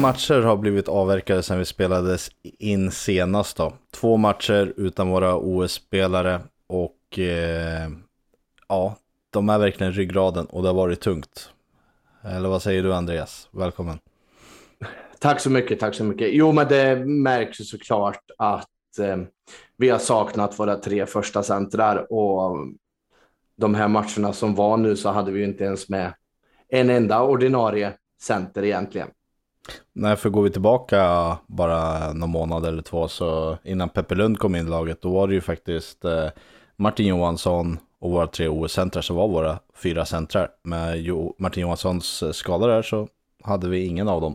matcher har blivit avverkade sedan vi spelades in senast då. Två matcher utan våra OS-spelare och eh, ja, de är verkligen ryggraden och det har varit tungt. Eller vad säger du Andreas? Välkommen. Tack så mycket, tack så mycket. Jo, men det märks ju såklart att eh, vi har saknat våra tre första centrar och de här matcherna som var nu så hade vi ju inte ens med en enda ordinarie center egentligen. Nej, för går vi tillbaka bara någon månad eller två så innan Peppe Lund kom in i laget, då var det ju faktiskt eh, Martin Johansson och våra tre OS-centrar som var våra fyra centrar. Med jo Martin Johanssons eh, skada där så hade vi ingen av dem.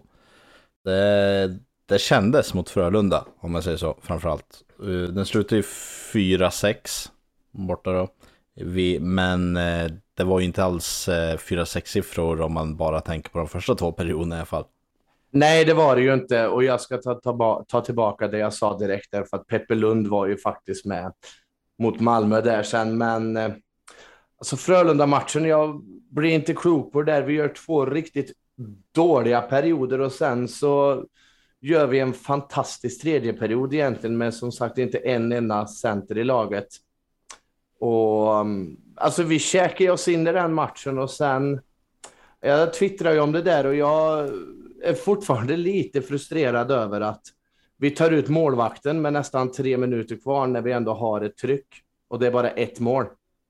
Det, det kändes mot Frölunda, om man säger så, framförallt. Eh, den slutade ju 4-6 borta då. Vi, men eh, det var ju inte alls eh, 4-6 siffror om man bara tänker på de första två perioderna i alla fall. Nej, det var det ju inte. Och jag ska ta, ta, ta tillbaka det jag sa direkt där, för att Peppe Lund var ju faktiskt med mot Malmö där sen. Men eh, alltså Frölunda-matchen, jag blir inte klok på det där. Vi gör två riktigt dåliga perioder och sen så gör vi en fantastisk tredje period egentligen men som sagt inte en enda center i laget. Och mm, alltså vi käkar oss in i den matchen och sen jag twittrar ju om det där och jag är fortfarande lite frustrerad över att vi tar ut målvakten med nästan tre minuter kvar när vi ändå har ett tryck. Och det är bara ett mål.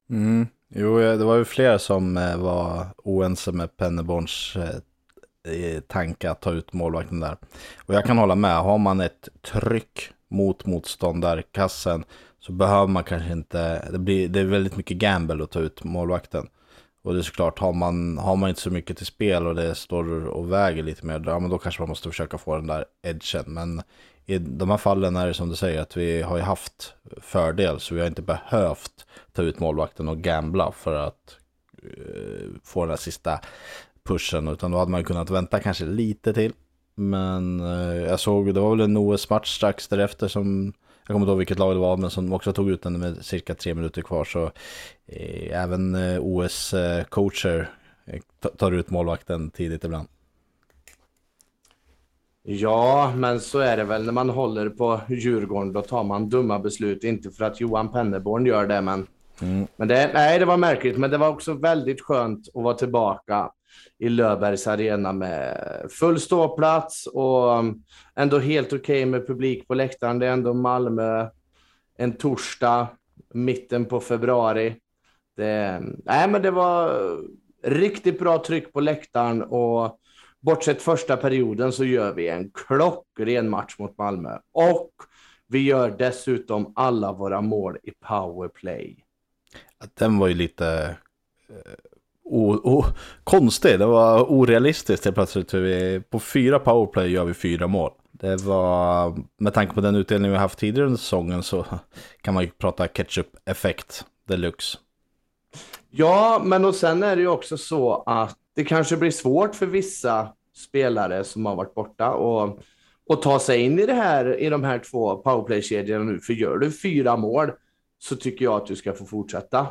Mm. Jo, det var ju fler som eh, var oense med Penneborns eh, tanke att ta ut målvakten där. Och jag kan hålla med, har man ett tryck mot motståndarkassen så behöver man kanske inte, det, blir, det är väldigt mycket gamble att ta ut målvakten. Och det är såklart, har man, har man inte så mycket till spel och det står och väger lite mer, ja men då kanske man måste försöka få den där edgen. Men i de här fallen är det som du säger att vi har ju haft fördel så vi har inte behövt ta ut målvakten och gambla för att uh, få den där sista pushen. Utan då hade man kunnat vänta kanske lite till. Men uh, jag såg, det var väl en OS-match strax därefter som jag kommer inte ihåg vilket lag det var, men som också tog ut den med cirka tre minuter kvar. Så eh, även eh, OS-coacher eh, tar ut målvakten tidigt ibland. Ja, men så är det väl när man håller på Djurgården. Då tar man dumma beslut. Inte för att Johan Penneborn gör det, men, mm. men det, nej, det var märkligt. Men det var också väldigt skönt att vara tillbaka i Löfbergs arena med full ståplats och um, ändå helt okej okay med publik på läktaren. Det är ändå Malmö en torsdag, mitten på februari. Det, um, nej, men det var riktigt bra tryck på läktaren och bortsett första perioden så gör vi en klockren match mot Malmö. Och vi gör dessutom alla våra mål i powerplay. Den var ju lite eh, o, o, konstig, det var orealistiskt helt plötsligt. Vi, på fyra powerplay gör vi fyra mål. Det var, med tanke på den utdelning vi haft tidigare under säsongen så kan man ju prata ketchup-effekt deluxe. Ja, men och sen är det ju också så att det kanske blir svårt för vissa spelare som har varit borta och, och ta sig in i det här i de här två powerplay-kedjorna nu. För gör du fyra mål så tycker jag att du ska få fortsätta.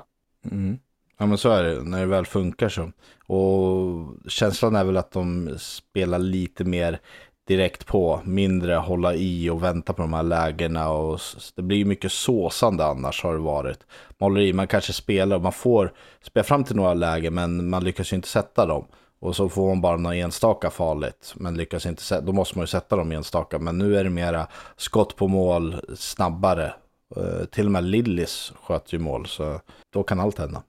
Mm. Ja men så är det när det väl funkar så. Och känslan är väl att de spelar lite mer direkt på, mindre hålla i och vänta på de här lägena och det blir ju mycket såsande annars har det varit. Man håller i, man kanske spelar och man får spela fram till några lägen men man lyckas ju inte sätta dem. Och så får man bara några enstaka farligt, men lyckas inte sätta, då måste man ju sätta dem enstaka. Men nu är det mera skott på mål snabbare. Eh, till och med Lillis sköt ju mål, så då kan allt hända.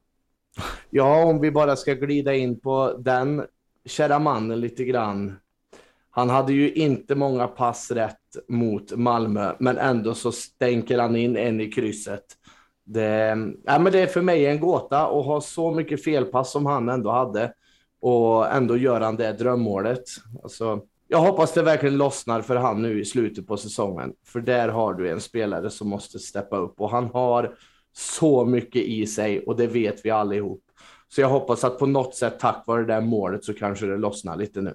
Ja, om vi bara ska glida in på den kära mannen lite grann. Han hade ju inte många pass rätt mot Malmö, men ändå så stänker han in en i krysset. Det, ja, men det är för mig en gåta att ha så mycket felpass som han ändå hade och ändå gör han det drömmålet. Alltså, jag hoppas det verkligen lossnar för han nu i slutet på säsongen, för där har du en spelare som måste steppa upp och han har så mycket i sig och det vet vi allihop. Så jag hoppas att på något sätt tack vare det där målet så kanske det lossnar lite nu.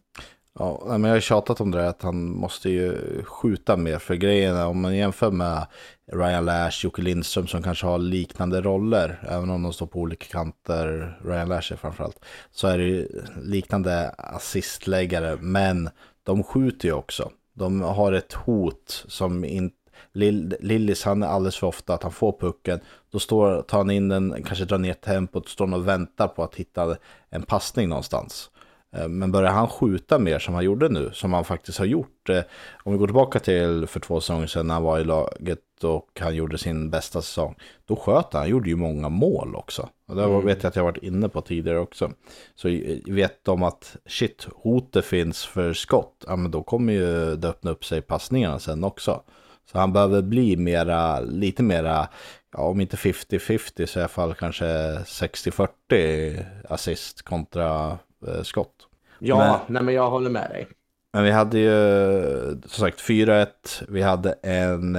Ja, men jag har tjatat om det där att han måste ju skjuta mer. För grejen är om man jämför med Ryan Lash, Jocke Lindström som kanske har liknande roller. Även om de står på olika kanter, Ryan Lash är framförallt. Så är det ju liknande assistläggare. Men de skjuter ju också. De har ett hot som inte Lill, Lillis han är alldeles för ofta att han får pucken. Då står, tar han in den, kanske drar ner tempot, står han och väntar på att hitta en passning någonstans. Eh, men börjar han skjuta mer som han gjorde nu, som han faktiskt har gjort. Eh, om vi går tillbaka till för två säsonger sedan när han var i laget och han gjorde sin bästa säsong. Då sköt han, han gjorde ju många mål också. Och det mm. vet jag att jag varit inne på tidigare också. Så vet de att shit, hotet finns för skott, ja men då kommer ju det öppna upp sig passningarna sen också. Så han behöver bli mera, lite mera, ja, om inte 50-50 så i alla fall kanske 60-40 assist kontra eh, skott. Ja, men, nej, men jag håller med dig. Men vi hade ju som sagt 4-1. Vi hade en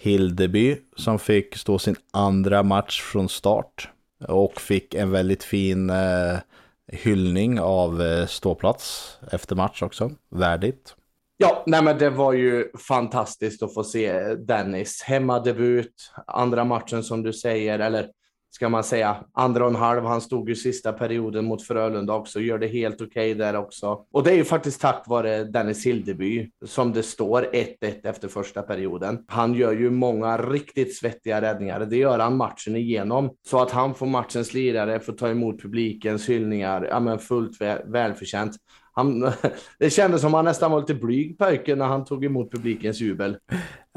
Hildeby som fick stå sin andra match från start. Och fick en väldigt fin eh, hyllning av eh, ståplats efter match också. Värdigt. Ja, nej men det var ju fantastiskt att få se Dennis hemmadebut, andra matchen som du säger, eller ska man säga, andra och en halv. Han stod ju sista perioden mot Frölunda också, gör det helt okej okay där också. Och det är ju faktiskt tack vare Dennis Hildeby som det står 1-1 efter första perioden. Han gör ju många riktigt svettiga räddningar. Det gör han matchen igenom så att han får matchens lirare, får ta emot publikens hyllningar, ja men fullt välförtjänt. Han, det kändes som han nästan var lite blyg pojken när han tog emot publikens jubel.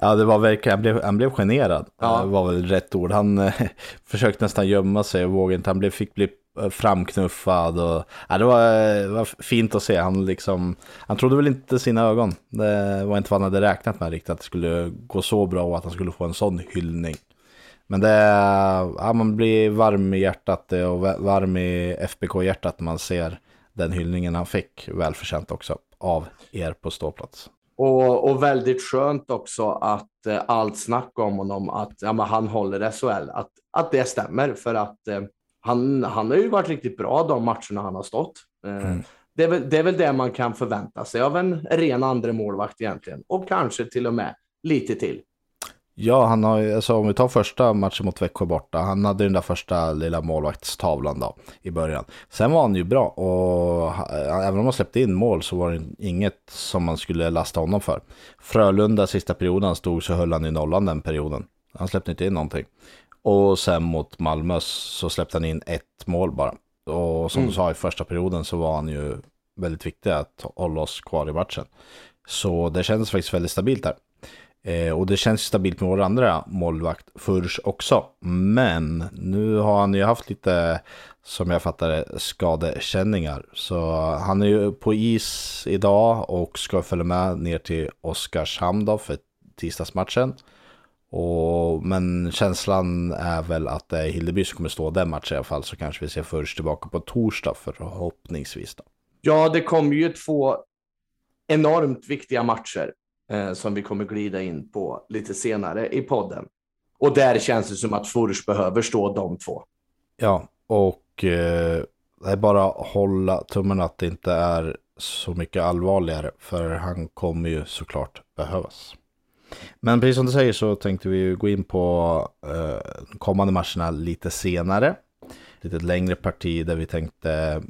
Ja, det var verkligen, han blev, han blev generad. Ja. Det var väl rätt ord. Han eh, försökte nästan gömma sig och vågade inte. Han blev, fick bli eh, framknuffad och ja, det, var, det var fint att se. Han, liksom, han trodde väl inte sina ögon. Det var inte vad han hade räknat med riktigt, att det skulle gå så bra och att han skulle få en sån hyllning. Men det, ja, man blir varm i hjärtat och varm i FBK-hjärtat när man ser den hyllningen han fick välförtjänt också av er på ståplats. Och, och väldigt skönt också att eh, allt snack om honom, att ja, men han håller SHL, att, att det stämmer. För att eh, han, han har ju varit riktigt bra de matcherna han har stått. Eh, mm. det, är väl, det är väl det man kan förvänta sig av en ren andra målvakt egentligen. Och kanske till och med lite till. Ja, han har alltså om vi tar första matchen mot Växjö borta, han hade den där första lilla målvaktstavlan då i början. Sen var han ju bra och även om han släppte in mål så var det inget som man skulle lasta honom för. Frölunda sista perioden stod så höll han i nollan den perioden. Han släppte inte in någonting. Och sen mot Malmö så släppte han in ett mål bara. Och som mm. du sa i första perioden så var han ju väldigt viktig att hålla oss kvar i matchen. Så det kändes faktiskt väldigt stabilt där. Eh, och det känns stabilt med vår andra målvakt Furs också. Men nu har han ju haft lite, som jag fattar det, skadekänningar. Så han är ju på is idag och ska följa med ner till Oskarshamn då för tisdagsmatchen. Och, men känslan är väl att det är Hildeby som kommer stå den matchen i alla fall. Så kanske vi ser Furs tillbaka på torsdag förhoppningsvis. Då. Ja, det kommer ju två enormt viktiga matcher eh, som vi kommer glida in på lite senare i podden. Och där känns det som att Furs behöver stå de två. Ja, och eh, det är bara att hålla tummen att det inte är så mycket allvarligare. För han kommer ju såklart behövas. Men precis som du säger så tänkte vi gå in på eh, kommande matcherna lite senare. Lite längre parti där vi tänkte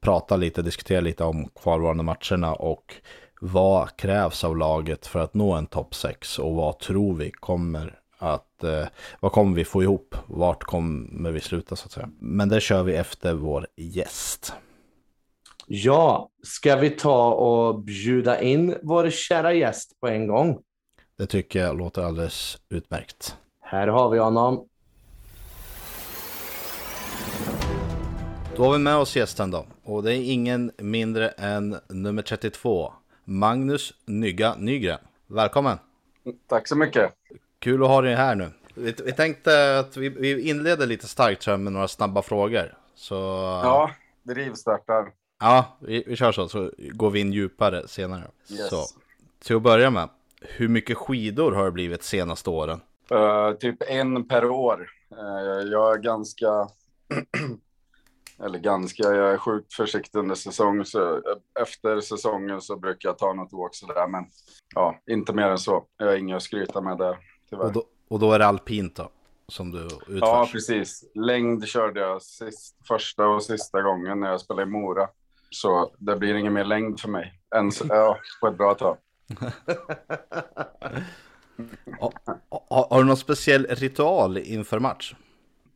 prata lite, diskutera lite om kvarvarande matcherna och vad krävs av laget för att nå en topp 6 och vad tror vi kommer att, eh, vad kommer vi få ihop? Vart kommer vi sluta så att säga? Men det kör vi efter vår gäst. Ja, ska vi ta och bjuda in vår kära gäst på en gång? Det tycker jag låter alldeles utmärkt. Här har vi honom. Då har vi med oss gästen då. Och det är ingen mindre än nummer 32. Magnus Nygga Nygren. Välkommen! Tack så mycket! Kul att ha dig här nu. Vi, vi tänkte att vi, vi inleder lite starkt tror med några snabba frågor. Så... Ja, vi rivstartar. Ja, vi, vi kör så, så går vi in djupare senare. Yes. Så, till att börja med, hur mycket skidor har det blivit senaste åren? Uh, typ en per år. Uh, jag är ganska eller ganska, jag är sjukt försiktig under säsong, så efter säsongen så brukar jag ta något åk sådär, men ja, inte mer än så. Jag har inget att skryta med där, tyvärr. Och då, och då är det alpint då, som du utförs? Ja, precis. Längd körde jag sist, första och sista gången när jag spelade i Mora. Så det blir ingen mer längd för mig. Än så, ja, på ett bra tag. Ha, ha, har du någon speciell ritual inför match?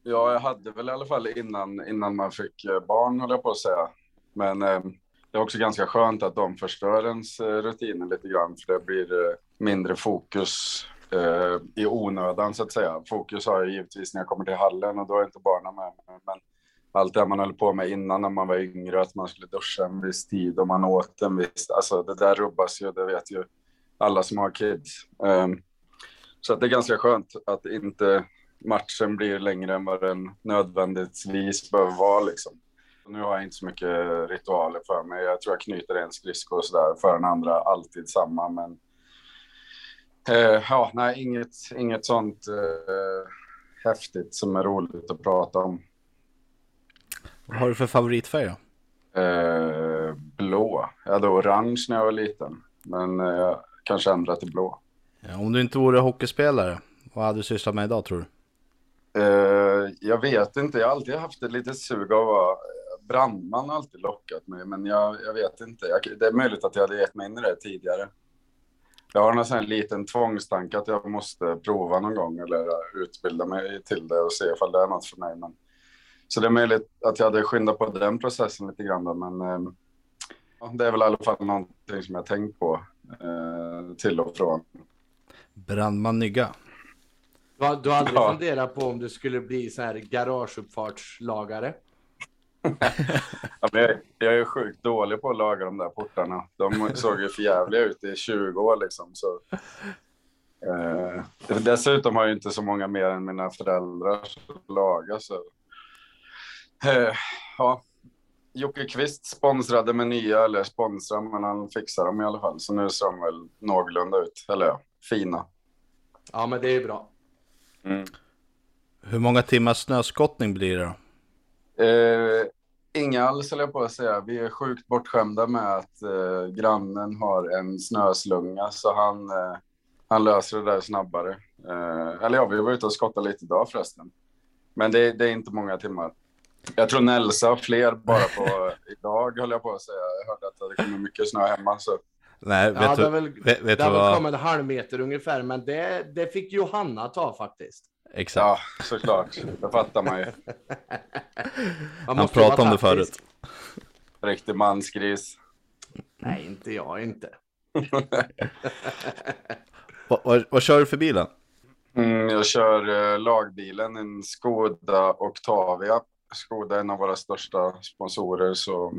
Ja, jag hade väl i alla fall innan, innan man fick eh, barn, höll jag på att säga. Men eh, det är också ganska skönt att de förstör ens eh, rutiner lite grann, för det blir eh, mindre fokus eh, i onödan så att säga. Fokus har jag givetvis när jag kommer till hallen och då är inte barnen med. Men allt det man höll på med innan när man var yngre, att man skulle duscha en viss tid och man åt en viss, alltså det där rubbas ju, det vet ju alla som har kids. Um, så att det är ganska skönt att inte matchen blir längre än vad den nödvändigtvis behöver vara liksom. Nu har jag inte så mycket ritualer för mig. Jag tror jag knyter en skridsko och sådär för den andra, alltid samma. Men eh, ja, nej, inget, inget sånt eh, häftigt som är roligt att prata om. Vad har du för favoritfärg då? Eh, blå. Jag hade orange när jag var liten, men eh, jag kanske ändrat till blå. Ja, om du inte vore hockeyspelare, vad hade du sysslat med idag tror du? Eh, jag vet inte, jag har alltid haft ett litet sug av att vara brandman har alltid lockat mig, men jag, jag vet inte. Jag, det är möjligt att jag hade gett mig in i det tidigare. Jag har en sån här liten tvångstanke att jag måste prova någon gång eller utbilda mig till det och se ifall det är något för mig. Men, så det är möjligt att jag hade skyndat på den processen lite grann, då, men eh, det är väl i alla fall någonting som jag tänkt på eh, till och från. Brandman Nygga. Du har, du har aldrig Ja. funderat på om du skulle bli så här garageuppfartslagare? Ja, men jag, jag är sjukt dålig på att laga de där portarna. De såg ju för jävliga ut i 20 år liksom. Så. Eh, dessutom har jag inte så många mer än mina föräldrar att laga. Så. Eh, ja. Jocke Kvist sponsrade med nya, eller sponsrar, men han fixar dem i alla fall. Så nu ser de väl någorlunda ut, eller ja, fina. Ja, men det är bra. Mm. Hur många timmars snöskottning blir det då? Eh, inga alls, höll jag på att säga. Vi är sjukt bortskämda med att eh, grannen har en snöslunga, så han, eh, han löser det där snabbare. Eh, eller ja, vi var ute och skottade lite idag förresten. Men det, det är inte många timmar. Jag tror Nelsa har fler bara på idag, höll jag på att säga. Jag hörde att det kommer mycket snö hemma. Så. Nej, vet Ja, det du, har väl, vet, vet det du vad? kommit en halv meter ungefär, men det, det fick Johanna ta faktiskt. Exakt. Ja, såklart. Det fattar man ju. Man Han pratade om det förut. Riktig mansgris. Nej, inte jag inte. Vad, vad, vad kör du för bilen? Mm, jag kör eh, lagbilen, en Skoda Octavia. Skoda är en av våra största sponsorer, så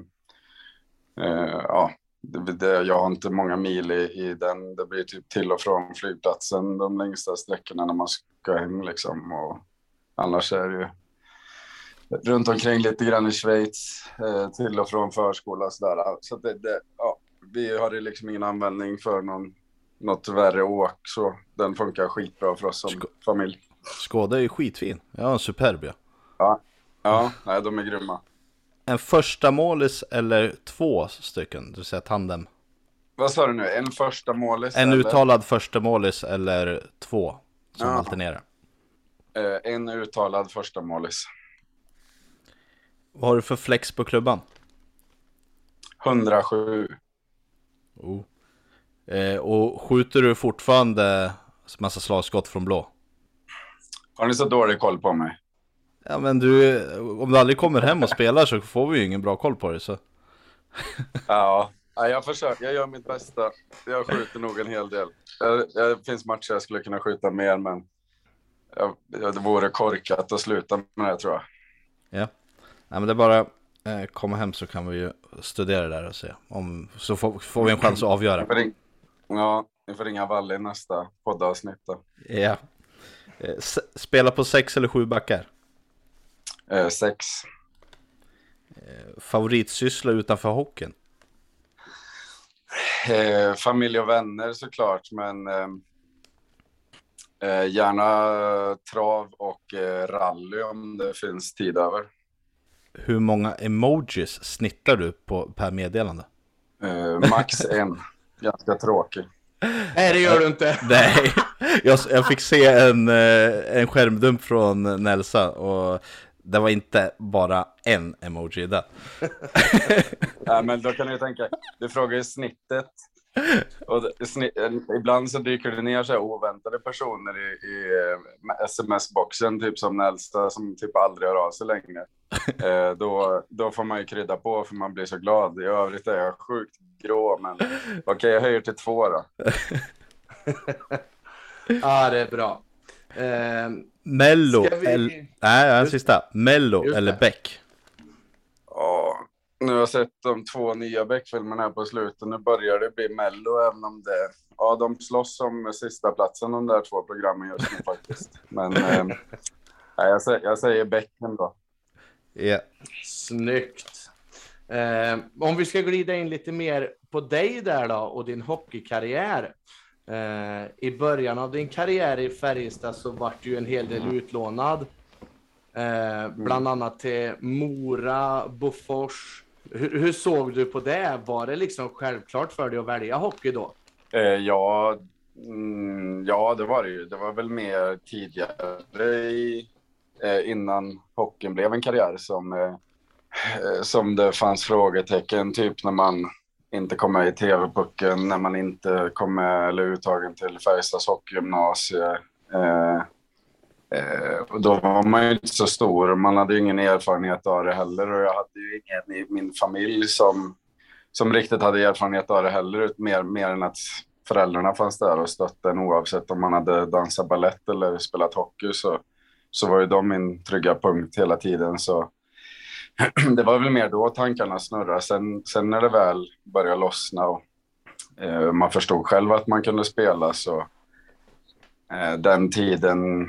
eh, ja, det, jag har inte många mil i, i den. Det blir typ till och från flygplatsen de längsta sträckorna när man ska hem liksom. Och annars är det ju runt omkring lite grann i Schweiz, eh, till och från förskola och sådär. Så det, det, ja, vi har ju liksom ingen användning för någon, något värre åk, så den funkar skitbra för oss som Sko- familj. Skåda är ju skitfin. Jag har en Superb ja. Ja, ja nej, de är grymma. En första målis eller två stycken, vill säga tandem. Vad sa du nu? En första målis? En eller? uttalad första målis eller två som Ja. alternerar. Eh, en uttalad första målis. Vad har du för flex på klubban? 107. Oh. Eh, och skjuter du fortfarande massa slagskott från blå? Har ni så dålig koll på mig? Ja men du, om du aldrig kommer hem och spelar så får vi ju ingen bra koll på dig så. Ja, ja, jag försöker. Jag gör mitt bästa. Jag skjuter nog en hel del. Det finns matcher jag skulle kunna skjuta mer, men jag, det vore korkat att sluta med det tror jag. Ja. Nej men det är bara eh, komma hem så kan vi ju studera det där och se. Om, så får, får vi en chans att avgöra. Ja, ni får ringa Valle i nästa poddavsnitt. Då. Ja. Eh, spela på sex eller sju backar. Eh, sex. Favoritsyssla utanför hockeyn. Eh, familj och vänner såklart, men eh, eh, gärna trav och eh, rally om det finns tid över. Hur många emojis snittar du på per meddelande? Eh, max en. Ganska tråkig. Nej, det gör du inte. Nej, jag, jag fick se en, eh, en skärmdump från Nelsa och det var inte bara en emoji där. Nej, men då kan du tänka, du frågar ju snittet. Och det, snitt, ibland så dyker det ner så här oväntade personer i, i eh, sms-boxen, typ som Nelsta som typ aldrig hör av sig längre. Eh, då, då får man ju krydda på för man blir så glad. I övrigt är jag sjukt grå, men okej, okay, jag höjer till två då. ja, det är bra. Eh, Mello, vi... eller... Nej, en sista. Mello eller Beck? Ja, nu har jag sett de två nya Beck-filmerna här på slutet. Nu börjar det bli Mello, även om det... Ja, de slåss om sista platsen de där två programmen just nu faktiskt. Men eh, jag, säger, jag säger Beck ändå. Yeah. Snyggt. Eh, om vi ska glida in lite mer på dig där då och din hockeykarriär. Eh, I början av din karriär i Färjestad så vart du en hel del utlånad. Eh, bland annat till Mora, Bofors. Hur, hur, såg du på det? Var det liksom självklart för dig att välja hockey då? Eh, ja, mm, ja, det var det ju. Det var väl mer tidigare i, eh, innan hockeyn blev en karriär som, eh, eh, som det fanns frågetecken. Typ när man inte kom med i TV-pucken, när man inte kom med eller uttagen till Färjestads hockeygymnasie. Eh, eh, då var man ju inte så stor, man hade ju ingen erfarenhet av det heller och jag hade ju ingen i min familj som, som riktigt hade erfarenhet av det heller, mer, mer än att föräldrarna fanns där och stötte en oavsett om man hade dansat ballett eller spelat hockey så, så var ju de min trygga punkt hela tiden. Så det var väl mer då tankarna snurrade. Sen, sen när det väl började lossna och eh, man förstod själv att man kunde spela så eh, den tiden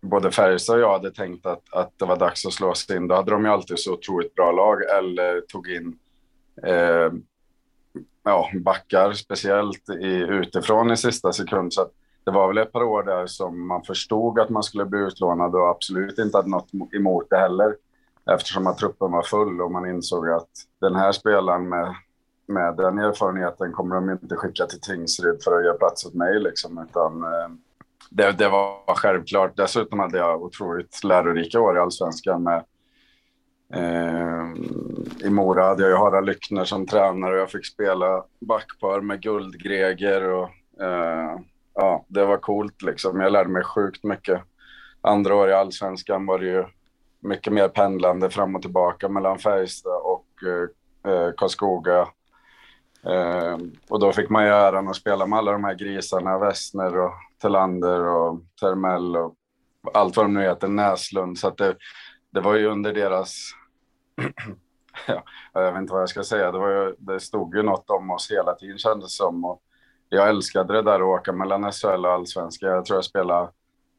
både Färjestad och jag hade tänkt att, att det var dags att slå sig in. Då hade de ju alltid så otroligt bra lag eller eh, tog in eh, ja, backar, speciellt i, utifrån i sista sekund. Så det var väl ett par år där som man förstod att man skulle bli utlånad och absolut inte hade något emot det heller eftersom att truppen var full och man insåg att den här spelaren med, med den erfarenheten kommer de inte skicka till Tingsryd för att göra plats åt mig. Liksom, utan, eh, det, det, var självklart. Dessutom hade jag otroligt lärorika år i allsvenskan med eh, i Mora hade jag ju Harald Lyckner som tränare och jag fick spela backpar med Guldgreger och eh, ja, det var coolt liksom. Jag lärde mig sjukt mycket. Andra år i allsvenskan var det ju mycket mer pendlande fram och tillbaka mellan Färjestad och eh, eh Karlskoga. Eh, och då fick man ju äran att spela med alla de här grisarna, Wessner och Telander och Termell och allt vad de nu heter, Näslund. Så att det, det var ju under deras... ja, jag vet inte vad jag ska säga. Det, var ju, det stod ju något om oss hela tiden kändes det som. Och jag älskade det där att åka mellan SHL och Allsvenskan. Jag tror jag spelade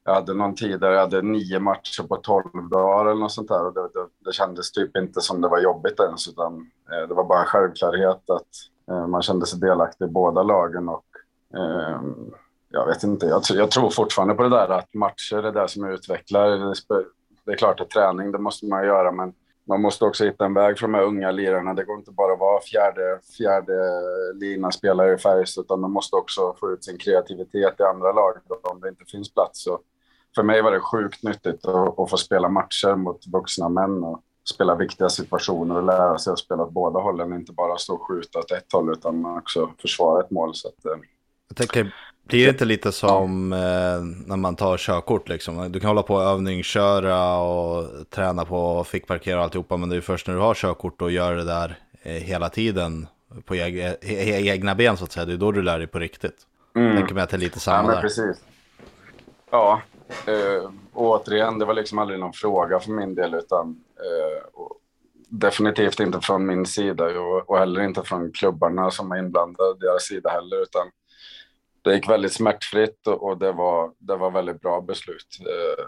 jag hade någon tid där jag hade nio matcher på tolv dagar eller något sånt där. Och det, det, det kändes typ inte som det var jobbigt ens, utan eh, det var bara en självklarhet att eh, man kände sig delaktig i båda lagen. Och, eh, jag vet inte, jag, jag, tror fortfarande på det där att matcher är det som utvecklar. Det, det är klart att träning, det måste man göra, men man måste också hitta en väg för de här unga lirarna. Det går inte bara att vara fjärde, fjärde lina spelare i Färjestad, utan man måste också få ut sin kreativitet i andra lag om det inte finns plats. Så för mig var det sjukt nyttigt att, att få spela matcher mot vuxna män och spela viktiga situationer och lära sig att spela åt båda hållen. Inte bara stå och skjuta åt ett håll utan också försvara ett mål. Så att, eh, jag tänker, blir det inte lite som eh, när man tar körkort liksom? Du kan hålla på och övningsköra och träna på fick parkera och alltihopa, men det är först när du har körkort och gör det där eh, hela tiden på eg egna ben så att säga, det är då du lär dig på riktigt. Mm. Jag tänker mig att det är lite samma ja, där. Precis. Ja, Eh, återigen, det var liksom aldrig någon fråga för min del, utan eh, definitivt inte från min sida och, och heller inte från klubbarna som var inblandade, deras sida heller, utan det gick väldigt smärtfritt och, och det, var, det var väldigt bra beslut. Eh,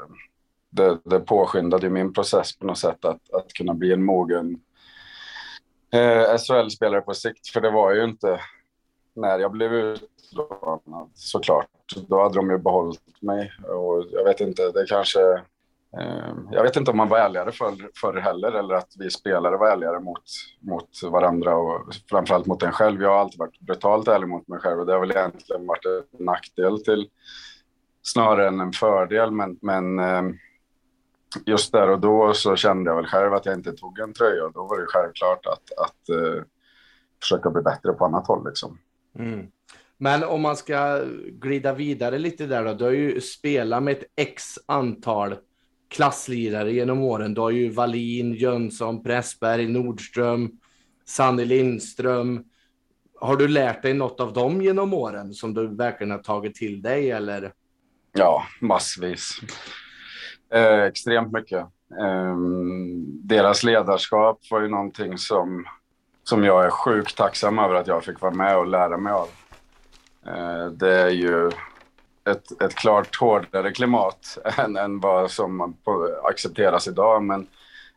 det, det påskyndade min process på något sätt att, att kunna bli en mogen eh, SHL-spelare på sikt, för det var ju inte när jag blev utlånad såklart. Då hade de ju behållit mig och jag vet inte, det kanske... Eh, jag vet inte om man var ärligare förr, för heller eller att vi spelare var ärligare mot, mot varandra och framförallt mot en själv. Jag har alltid varit brutalt ärlig mot mig själv och det har väl egentligen varit en nackdel till snarare än en fördel. Men, men eh, just där och då så kände jag väl själv att jag inte tog en tröja. och Då var det självklart att, att eh, försöka bli bättre på annat håll. Liksom. Mm. Men om man ska glida vidare lite där då. Du har ju spelat med ett x antal klasslirare genom åren. Du har ju Wallin, Jönsson, Pressberg, Nordström, Sanny Lindström. Har du lärt dig något av dem genom åren som du verkligen har tagit till dig eller? Ja, massvis. Eh, extremt mycket. Eh, deras ledarskap var ju någonting som, som jag är sjukt tacksam över att jag fick vara med och lära mig av. Eh, det är ju ett, ett klart hårdare klimat än, än vad som accepteras idag. Men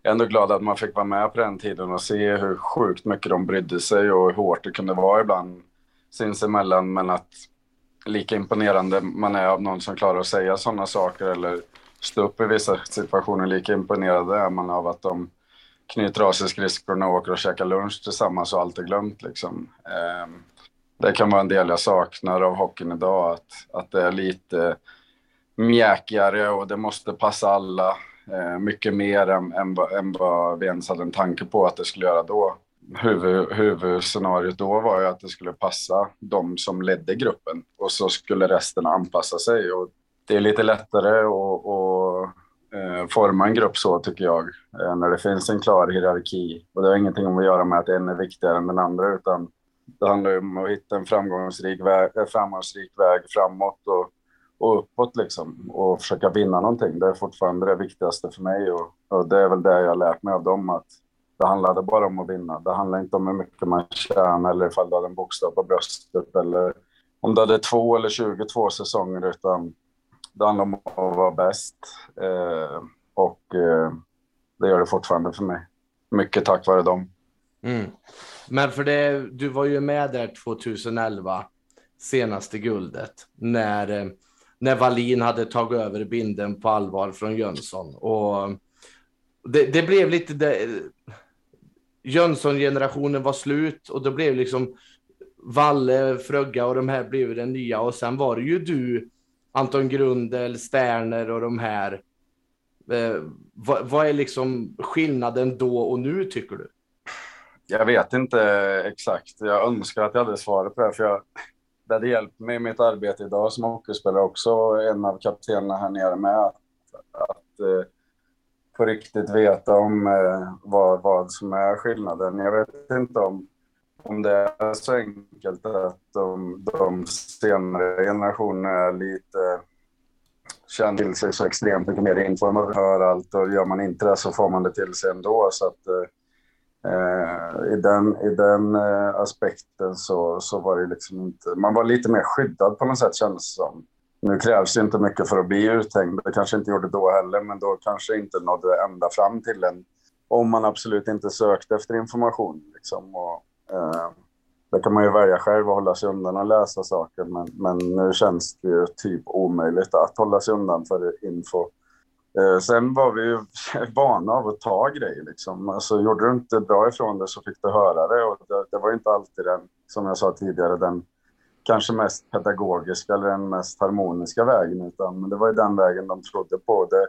jag är ändå glad att man fick vara med på den tiden och se hur sjukt mycket de brydde sig och hur hårt det kunde vara ibland sinsemellan. Men att lika imponerande man är av någon som klarar att säga sådana saker eller stå upp i vissa situationer, lika imponerad är man av att de knyter av sig skridskorna och åker och käkar lunch tillsammans och allt är glömt. Liksom. Ehm, det kan vara en del jag saknar av hockeyn idag, att, att det är lite mjäkigare och det måste passa alla eh, mycket mer än, än, än, vad vi ens hade en tanke på att det skulle göra då. Huvud, huvudscenariot då var ju att det skulle passa de som ledde gruppen och så skulle resten anpassa sig. Och det är lite lättare att eh, forma en grupp så tycker jag, eh, när det finns en klar hierarki. Och det har ingenting att göra med att en är viktigare än den andra, utan det handlar om att hitta en framgångsrik väg, framgångsrik väg framåt och, och uppåt liksom och försöka vinna någonting. Det är fortfarande det viktigaste för mig och, och det är väl det jag har lärt mig av dem att det handlade bara om att vinna. Det handlar inte om hur mycket man tjänar eller ifall du hade en bokstav på bröstet eller om du hade två eller 22 säsonger utan det handlar om att vara bäst. Eh, och eh, det gör det fortfarande för mig. Mycket tack vare dem. Mm. Men för det, du var ju med där 2011, senaste guldet, när, eh, när Wallin hade tagit över binden på allvar från Jönsson. Och det, det blev lite... Det, Jönsson-generationen var slut och då blev liksom Valle, Frögga och de här blev den nya. Och sen var det ju du, Anton Grundel, Sterner och de här. Eh, vad, vad, är liksom skillnaden då och nu tycker du? Jag vet inte exakt. Jag önskar att jag hade svaret på det. För jag, det hade hjälpt mig i mitt arbete idag som hockeyspelare också. En av kaptenerna här nere med. Att, att eh, på riktigt veta om eh, vad, vad som är skillnaden. Jag vet inte om, om det är så enkelt att de, de senare generationerna är lite känner till sig så extremt mycket mer informerade hör allt och gör man inte det så får man det till sig ändå. Så att, Eh, I den, i den eh, aspekten så, så var det liksom inte... Man var lite mer skyddad på något sätt kändes det som. Nu krävs det inte mycket för att bli uthängd. Det kanske inte gjorde då heller, men då kanske inte nådde ända fram till en. Om man absolut inte sökte efter information. Liksom. Och, Eh, Där kan man ju välja själv att hålla sig undan och läsa saker, men, men nu känns det ju typ omöjligt att hålla sig undan för info. Eh, sen var vi ju vana av att ta grejer. Liksom. Alltså, gjorde du inte bra ifrån det så fick du höra det. Och det, det var inte alltid den, som jag sa tidigare, den kanske mest pedagogiska eller den mest harmoniska vägen. Utan, men det var ju den vägen de trodde på. Det,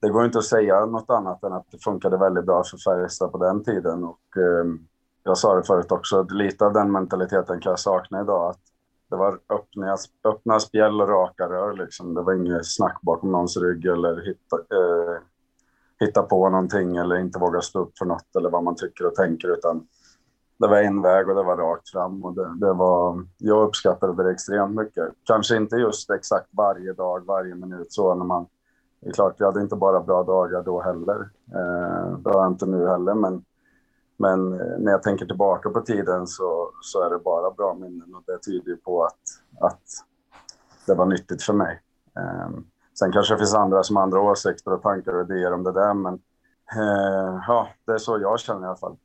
det går inte att säga något annat än att det funkade väldigt bra för Färjestad på den tiden. Och, eh, jag sa det förut också, lite av den mentaliteten kan jag sakna idag. Att det var öppna, öppna spjäll och raka rör. Liksom. Det var inget snack bakom någons rygg eller hitta, eh, hitta på någonting eller inte våga stå upp för något eller vad man tycker och tänker. Utan det var en väg och det var rakt fram. Och det, det var, jag uppskattade det extremt mycket. Kanske inte just exakt varje dag, varje minut så när man... Det är klart, jag hade inte bara bra dagar då heller. Eh, det har jag inte nu heller, men men eh, när jag tänker tillbaka på tiden så, så är det bara bra minnen och det tyder på att, att det var nyttigt för mig. Um, sen kanske det finns andra som har andra åsikter och tankar och idéer om det där, men uh, ja, det är så jag känner i alla fall.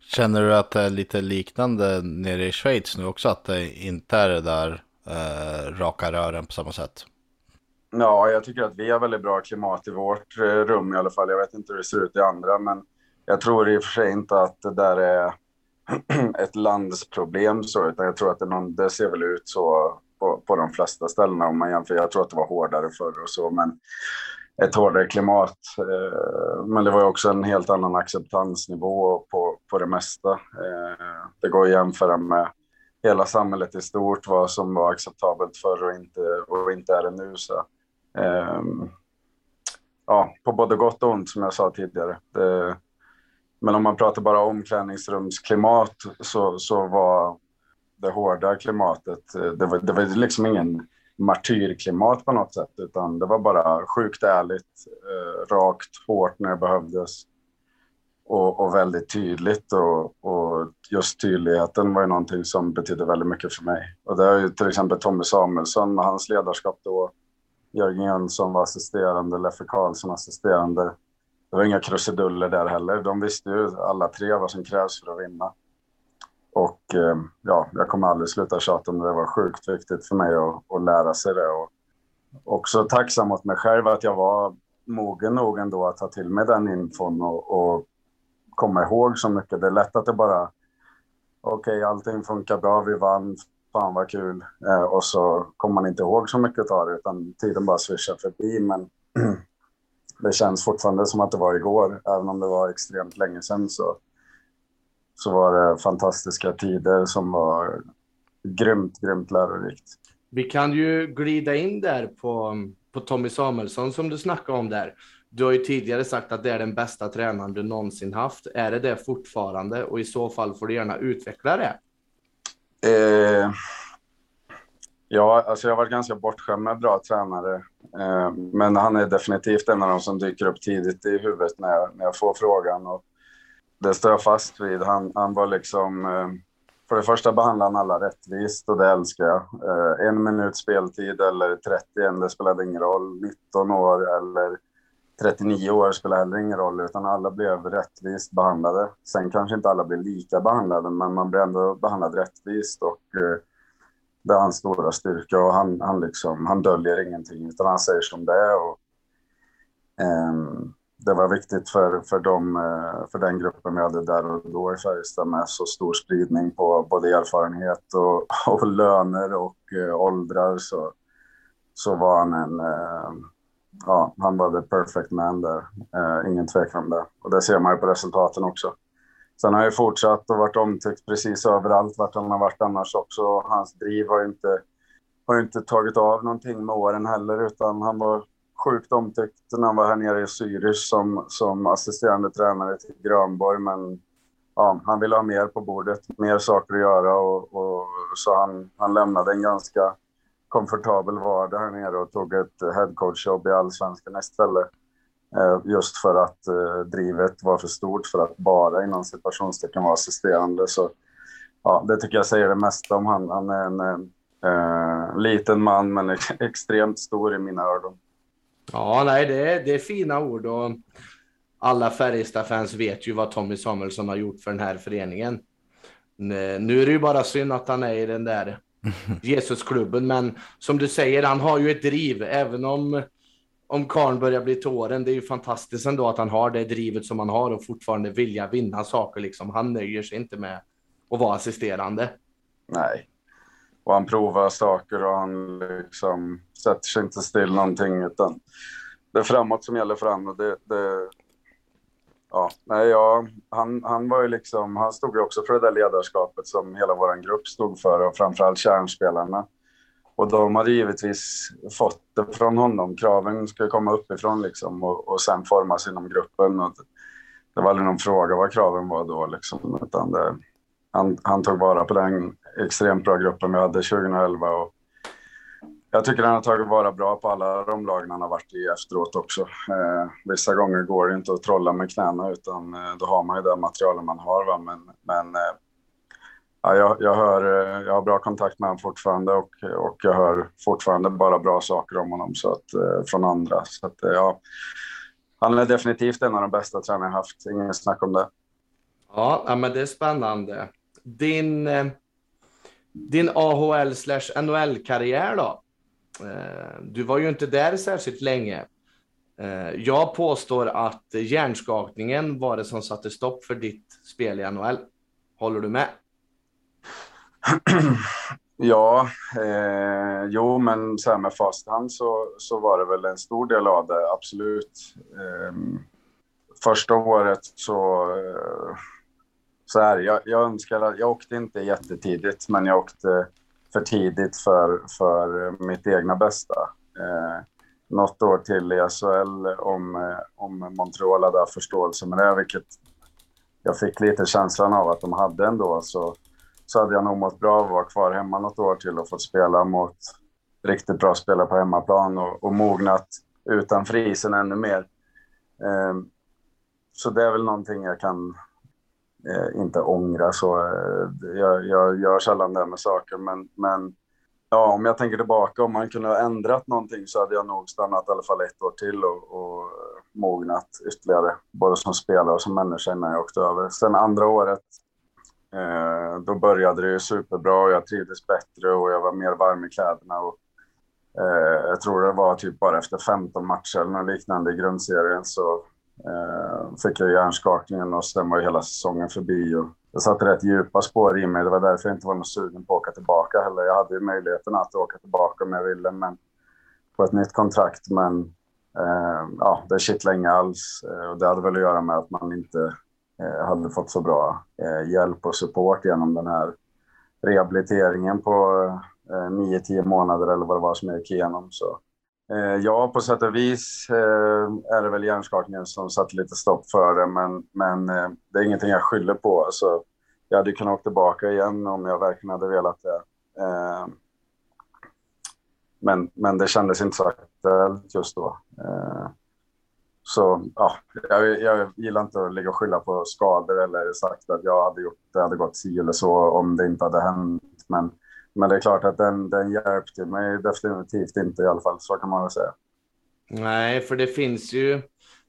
Känner du att det är lite liknande nere i Schweiz nu också, att det inte är det där uh, raka rören på samma sätt? Ja, jag tycker att vi har väldigt bra klimat i vårt rum i alla fall. Jag vet inte hur det ser ut i andra, men jag tror i och för sig inte att det där är ett landsproblem så, utan jag tror att det, någon, det ser väl ut så på, på de flesta ställena om man jämför. Jag tror att det var hårdare förr och så, men ett hårdare klimat. Eh, men det var också en helt annan acceptansnivå på, på det mesta. Eh, det går att jämföra med hela samhället i stort, vad som var acceptabelt förr och inte, och inte är det nu. Så, eh, ja, på både gott och ont som jag sa tidigare. Det, men om man pratar bara omklädningsrumsklimat så, så var det hårda klimatet, eh, det var, det var liksom ingen martyrklimat på något sätt, utan det var bara sjukt ärligt, eh, rakt, hårt när det behövdes och, och väldigt tydligt. Och, och, just tydligheten var ju någonting som betydde väldigt mycket för mig. Och det är ju till exempel Tommy Samuelsson med hans ledarskap då, Jörgen Jönsson var assisterande, Leffe Karlsson assisterande. Det var inga krusiduller där heller. De visste ju alla tre vad som krävs för att vinna. Och ehm, ja, jag kommer aldrig sluta tjata om det. Det var sjukt viktigt för mig att, att lära sig det. Och också tacksam mot mig själv att jag var mogen nog ändå att ta till mig den infon och, och komma ihåg så mycket. Det är lätt att det bara, okej, okay, allting funkar bra, vi vann, fan vad kul. Eh, och så kommer man inte ihåg så mycket av det, utan tiden bara svischar förbi. Men det känns fortfarande som att det var igår, även om det var extremt länge sedan. Så så var det fantastiska tider som var grymt, grymt lärorikt. Vi kan ju glida in där på, på Tommy Samuelsson som du snackade om där. Du har ju tidigare sagt att det är den bästa tränaren du någonsin haft. Är det det fortfarande? Och i så fall får du gärna utveckla det. Eh, ja, alltså jag har varit ganska bortskämd med bra tränare. Eh, men han är definitivt en av de som dyker upp tidigt i huvudet när jag, när jag får frågan. Och det står jag fast vid. Han, han var liksom... Eh, för det första behandlade han alla rättvist och det älskar jag. Eh, en minut speltid eller 31, det spelade ingen roll. 19 år eller 39 år spelade heller ingen roll, utan alla blev rättvist behandlade. Sen kanske inte alla blir lika behandlade, men man blir ändå behandlad rättvist och det är hans stora styrka och han, han, liksom, han döljer ingenting, utan han säger som det är. Och, um, det var viktigt för, för, dem, eh, för den gruppen vi hade där och då i Färjestad med så stor spridning på både erfarenhet och, och löner och uh, åldrar så, så var han en, uh, ja, han var the perfect man där. Uh, ingen tvekan om det. Och det ser man ju på resultaten också. Sen har han ju fortsatt och varit omtyckt precis överallt vart han har varit annars också. Hans driv har inte, har inte tagit av någonting med åren heller utan han var sjukt omtyckt när han var här nere i Zürich som, som assisterande tränare till Grönborg. Men ja, han ville ha mer på bordet, mer saker att göra och, och så han, han lämnade en ganska komfortabel vardag här nere och tog ett headcoach-jobb i allsvenskan istället. Eh, just för att eh, drivet var för stort för att bara inom situationstecken vara assisterande. Så ja, det tycker jag säger det mesta om han. Han är en eh, liten man men extremt stor i mina ögon. Ja, nej, det är, det är fina ord och alla Färjestad-fans vet ju vad Tommy Samuelsson har gjort för den här föreningen. Nu är det ju bara synd att han är i den där Jesusklubben, men som du säger, han har ju ett driv, även om om Karn börjar bli tåren. Det är ju fantastiskt ändå att han har det drivet som han har och fortfarande vilja vinna saker. Liksom. Han nöjer sig inte med att vara assisterande. Nej, och han provar saker och han liksom sätter sig inte still någonting utan det är framåt som gäller för honom. Det, det, ja, nej, ja, han, han var ju liksom, han stod ju också för det där ledarskapet som hela vår grupp stod för och framförallt kärnspelarna. Och de hade givetvis fått det från honom. Kraven skulle komma uppifrån liksom och, och sen formas inom gruppen. Och det, det var aldrig någon fråga vad kraven var då liksom, utan det, han, han tog vara på den extremt bra gruppen vi hade 2011. Och jag tycker han har tagit vara bra på alla de lagen han har varit i efteråt också. Eh, vissa gånger går det inte att trolla med knäna utan eh, då har man ju det material man har. Va? Men, men eh, ja, jag, jag, hör, eh, jag har bra kontakt med honom fortfarande och, och jag hör fortfarande bara bra saker om honom så att, eh, från andra. Så att, eh, ja, han är definitivt en av de bästa tränarna jag haft, ingen snack om det. Ja, men det är spännande. Din din AHL slash NHL-karriär då? Du var ju inte där särskilt länge. Jag påstår att hjärnskakningen var det som satte stopp för ditt spel i NHL. Håller du med? Ja, eh, jo, men så här med fast hand så, så var det väl en stor del av det, absolut. Eh, första året så, eh, så här, jag, jag önskar att, jag åkte inte jättetidigt, men jag åkte för tidigt för, för eh, mitt egna bästa. Eh, något år till i SHL om, eh, om Montreal hade förståelse med det, vilket jag fick lite känslan av att de hade ändå, så, så hade jag nog mått bra av att vara kvar hemma något år till och fått spela mot riktigt bra spelare på hemmaplan och, och mognat utanför isen ännu mer. Eh, så det är väl någonting jag kan eh, inte ångra. Så, eh, jag, jag gör sällan det med saker, men, men ja, om jag tänker tillbaka, om man kunde ha ändrat någonting så hade jag nog stannat i alla fall ett år till och, och mognat ytterligare, både som spelare och som människa innan jag åkte över. Sen andra året, eh, då började det ju superbra och jag trivdes bättre och jag var mer varm i kläderna. Och, eh, jag tror det var typ bara efter 15 matcher eller något liknande i grundserien så eh, fick jag hjärnskakningen och sen var hela säsongen förbi. Och jag satte rätt djupa spår i mig. Det var därför jag inte var någon sugen på att åka tillbaka heller. Jag hade ju möjligheten att åka tillbaka om jag ville, men på ett nytt kontrakt. Men eh, ja, det kittlade inga alls. Eh, och det hade väl att göra med att man inte Eh, hade fått så bra eh, hjälp och support genom den här rehabiliteringen på eh, nio, tio månader eller vad det var som jag gick igenom. Så eh, ja, på sätt och vis är det väl hjärnskakningen som satte lite stopp för det, men, men det är ingenting jag skyller på. Alltså, jag hade kunnat åka tillbaka igen om jag verkligen hade velat det. Men, men det kändes inte så aktuellt just då. Så ja, jag, jag gillar inte att ligga och skylla på skador eller sagt att jag hade gjort det hade gått si eller så om det inte hade hänt. Men men det är klart att den, den hjälpte mig definitivt inte i alla fall, så kan man väl säga. Nej, för det finns ju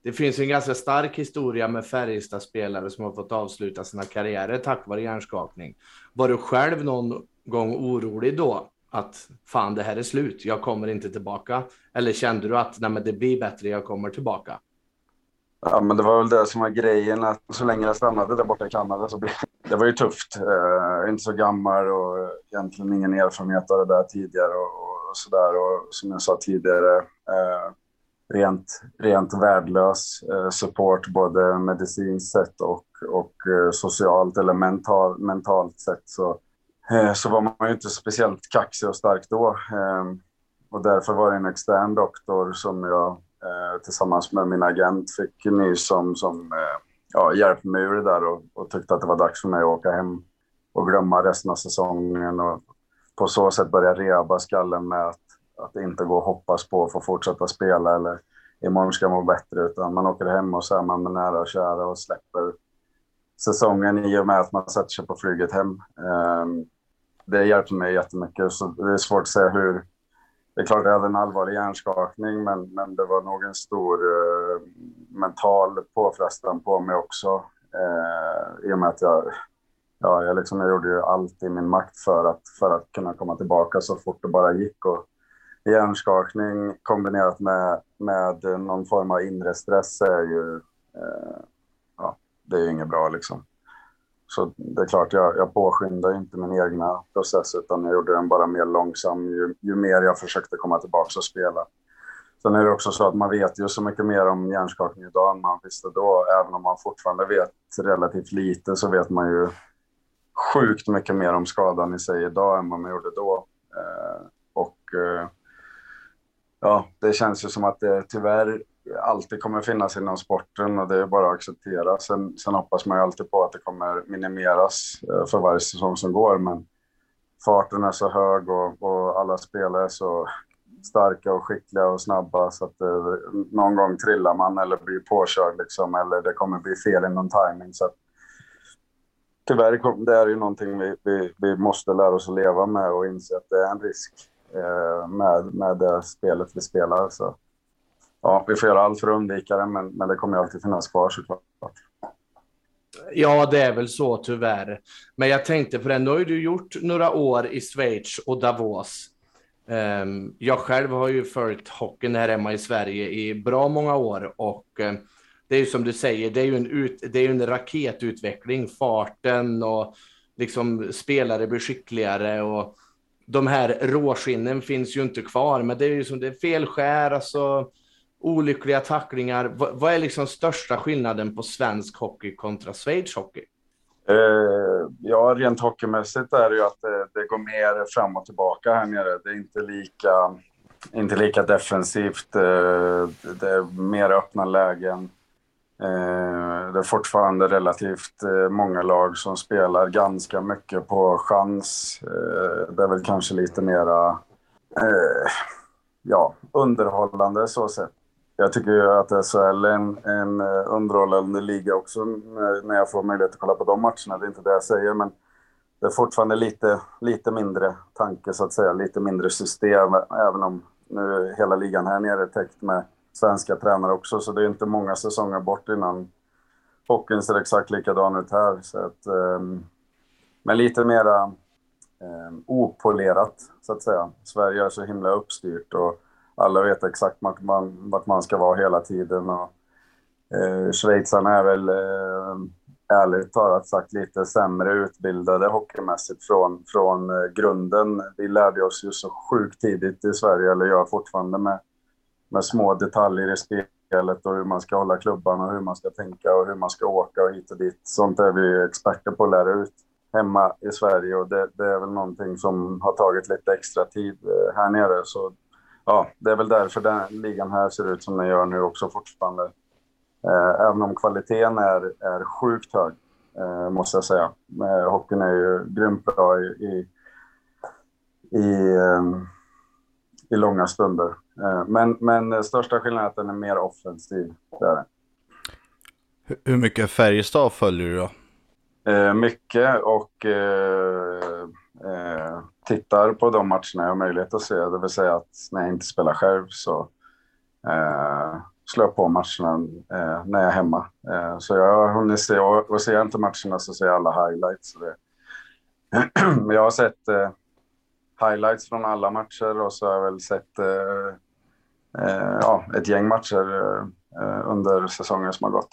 det finns en ganska stark historia med Färjestad-spelare som har fått avsluta sina karriärer tack vare hjärnskakning. Var du själv någon gång orolig då? Att fan, det här är slut, jag kommer inte tillbaka? Eller kände du att nej, men det blir bättre, jag kommer tillbaka? Ja, men det var väl det som var grejen, att så länge jag stannade där borta i Kanada så blev det var ju tufft. Eh, inte så gammal och egentligen ingen erfarenhet av det där tidigare och, och sådär. Och som jag sa tidigare, eh, rent, rent värdelös eh, support både medicinskt sett och, och eh, socialt eller mental, mentalt sett. Så, eh, så var man ju inte speciellt kaxig och stark då. Eh, och därför var det en extern doktor som jag eh, tillsammans med min agent fick nys om som eh, ja, hjälpte mig ur det där och, och, tyckte att det var dags för mig att åka hem och glömma resten av säsongen och på så sätt börja reba skallen med att, att inte gå och hoppas på att få fortsätta spela eller imorgon ska jag må bättre utan man åker hem och så är man med nära och kära och släpper säsongen i och med att man sätter sig på flyget hem. Ehm, det hjälpte mig jättemycket så det är svårt att säga hur, det är klart jag hade en allvarlig hjärnskakning, men, men det var nog en stor eh, mental påfrestan på mig också. Eh, I och med att jag, ja, jag, liksom, jag gjorde ju allt i min makt för att, för att kunna komma tillbaka så fort det bara gick. Och hjärnskakning kombinerat med, med någon form av inre stress är ju, eh, ja, det är ju inget bra liksom. Så det är klart, jag, jag påskyndade inte min egna process utan jag gjorde den bara mer långsam ju, ju mer jag försökte komma tillbaka och spela. Sen är det också så att man vet ju så mycket mer om hjärnskakning idag än man visste då. Även om man fortfarande vet relativt lite så vet man ju sjukt mycket mer om skadan i sig idag än vad man gjorde då. Eh, och eh, ja, det känns ju som att det tyvärr alltid kommer finnas inom sporten och det är bara att acceptera. Sen, sen hoppas man ju alltid på att det kommer minimeras eh, för varje säsong som går, men farten är så hög och, och alla spelare är så starka och skickliga och snabba så att eh, någon gång trillar man eller blir påkörd liksom, eller det kommer bli fel i någon timing. Så att, tyvärr, det är ju någonting vi, vi, vi måste lära oss att leva med och inse att det är en risk eh, med, med det spelet vi spelar. Så ja, vi får göra allt för att undvika det, men, men det kommer alltid finnas kvar såklart. Ja, det är väl så tyvärr. Men jag tänkte på det, nu har ju du gjort några år i Schweiz och Davos. Um, jag själv har ju följt hockeyn här hemma i Sverige i bra många år och um, det är ju som du säger, det är ju en, ut, det är en raketutveckling, farten och liksom spelare blir skickligare och de här råskinnen finns ju inte kvar, men det är ju som det är felskär, alltså olyckliga tacklingar. V vad är liksom största skillnaden på svensk hockey kontra Schweiz hockey? Uh, ja, rent hockeymässigt är det ju att det, det, går mer fram och tillbaka här nere. Det är inte lika, inte lika defensivt. Uh, det är mer öppna lägen. Uh, det är fortfarande relativt många lag som spelar ganska mycket på chans. Det är väl kanske lite mera ja, underhållande så sett. Jag tycker ju att SHL är en, en eh, underhållande liga också när jag får möjlighet att kolla på de matcherna. Det är inte det jag säger, men det är fortfarande lite, lite mindre tanke så att säga, lite mindre system, även om nu hela ligan här nere är täckt med svenska tränare också, så det är inte många säsonger bort innan hockeyn ser exakt likadan ut här. Så att, um, men lite mera um, opolerat, så att säga. Sverige är så himla uppstyrt och alla vet exakt vart man, vart man ska vara hela tiden. Och, eh, Schweizarna är väl eh, ärligt talat sagt lite sämre utbildade hockeymässigt från, från eh, grunden. Vi lärde oss ju så sjukt tidigt i Sverige, eller gör fortfarande med med små detaljer i spelet och hur man ska hålla klubban och hur man ska tänka och hur man ska åka och hit och dit. Sånt är vi experter på att lära ut hemma i Sverige och det, det är väl någonting som har tagit lite extra tid eh, här nere. Så ja, det är väl därför den ligan här ser ut som den gör nu också fortfarande. Eh, även om kvaliteten är, är sjukt hög, eh, måste jag säga. Hockeyn är ju grymt bra i, i, i, i långa stunder. Eh, men, men största skillnaden är att den är mer offensiv. Där. Hur mycket Färjestad följer du då? Eh, mycket och eh, eh, tittar på de matcherna jag har möjlighet att se. Det vill säga att när jag inte spelar själv så eh, slår jag på matcherna eh, när jag är hemma. Eh, så jag har hunnit se, och, och ser jag inte matcherna så ser jag alla highlights. Men jag har sett eh, highlights från alla matcher och så har jag väl sett Eh, eh ja, ett gäng matcher eh, eh, under säsongen som har gått.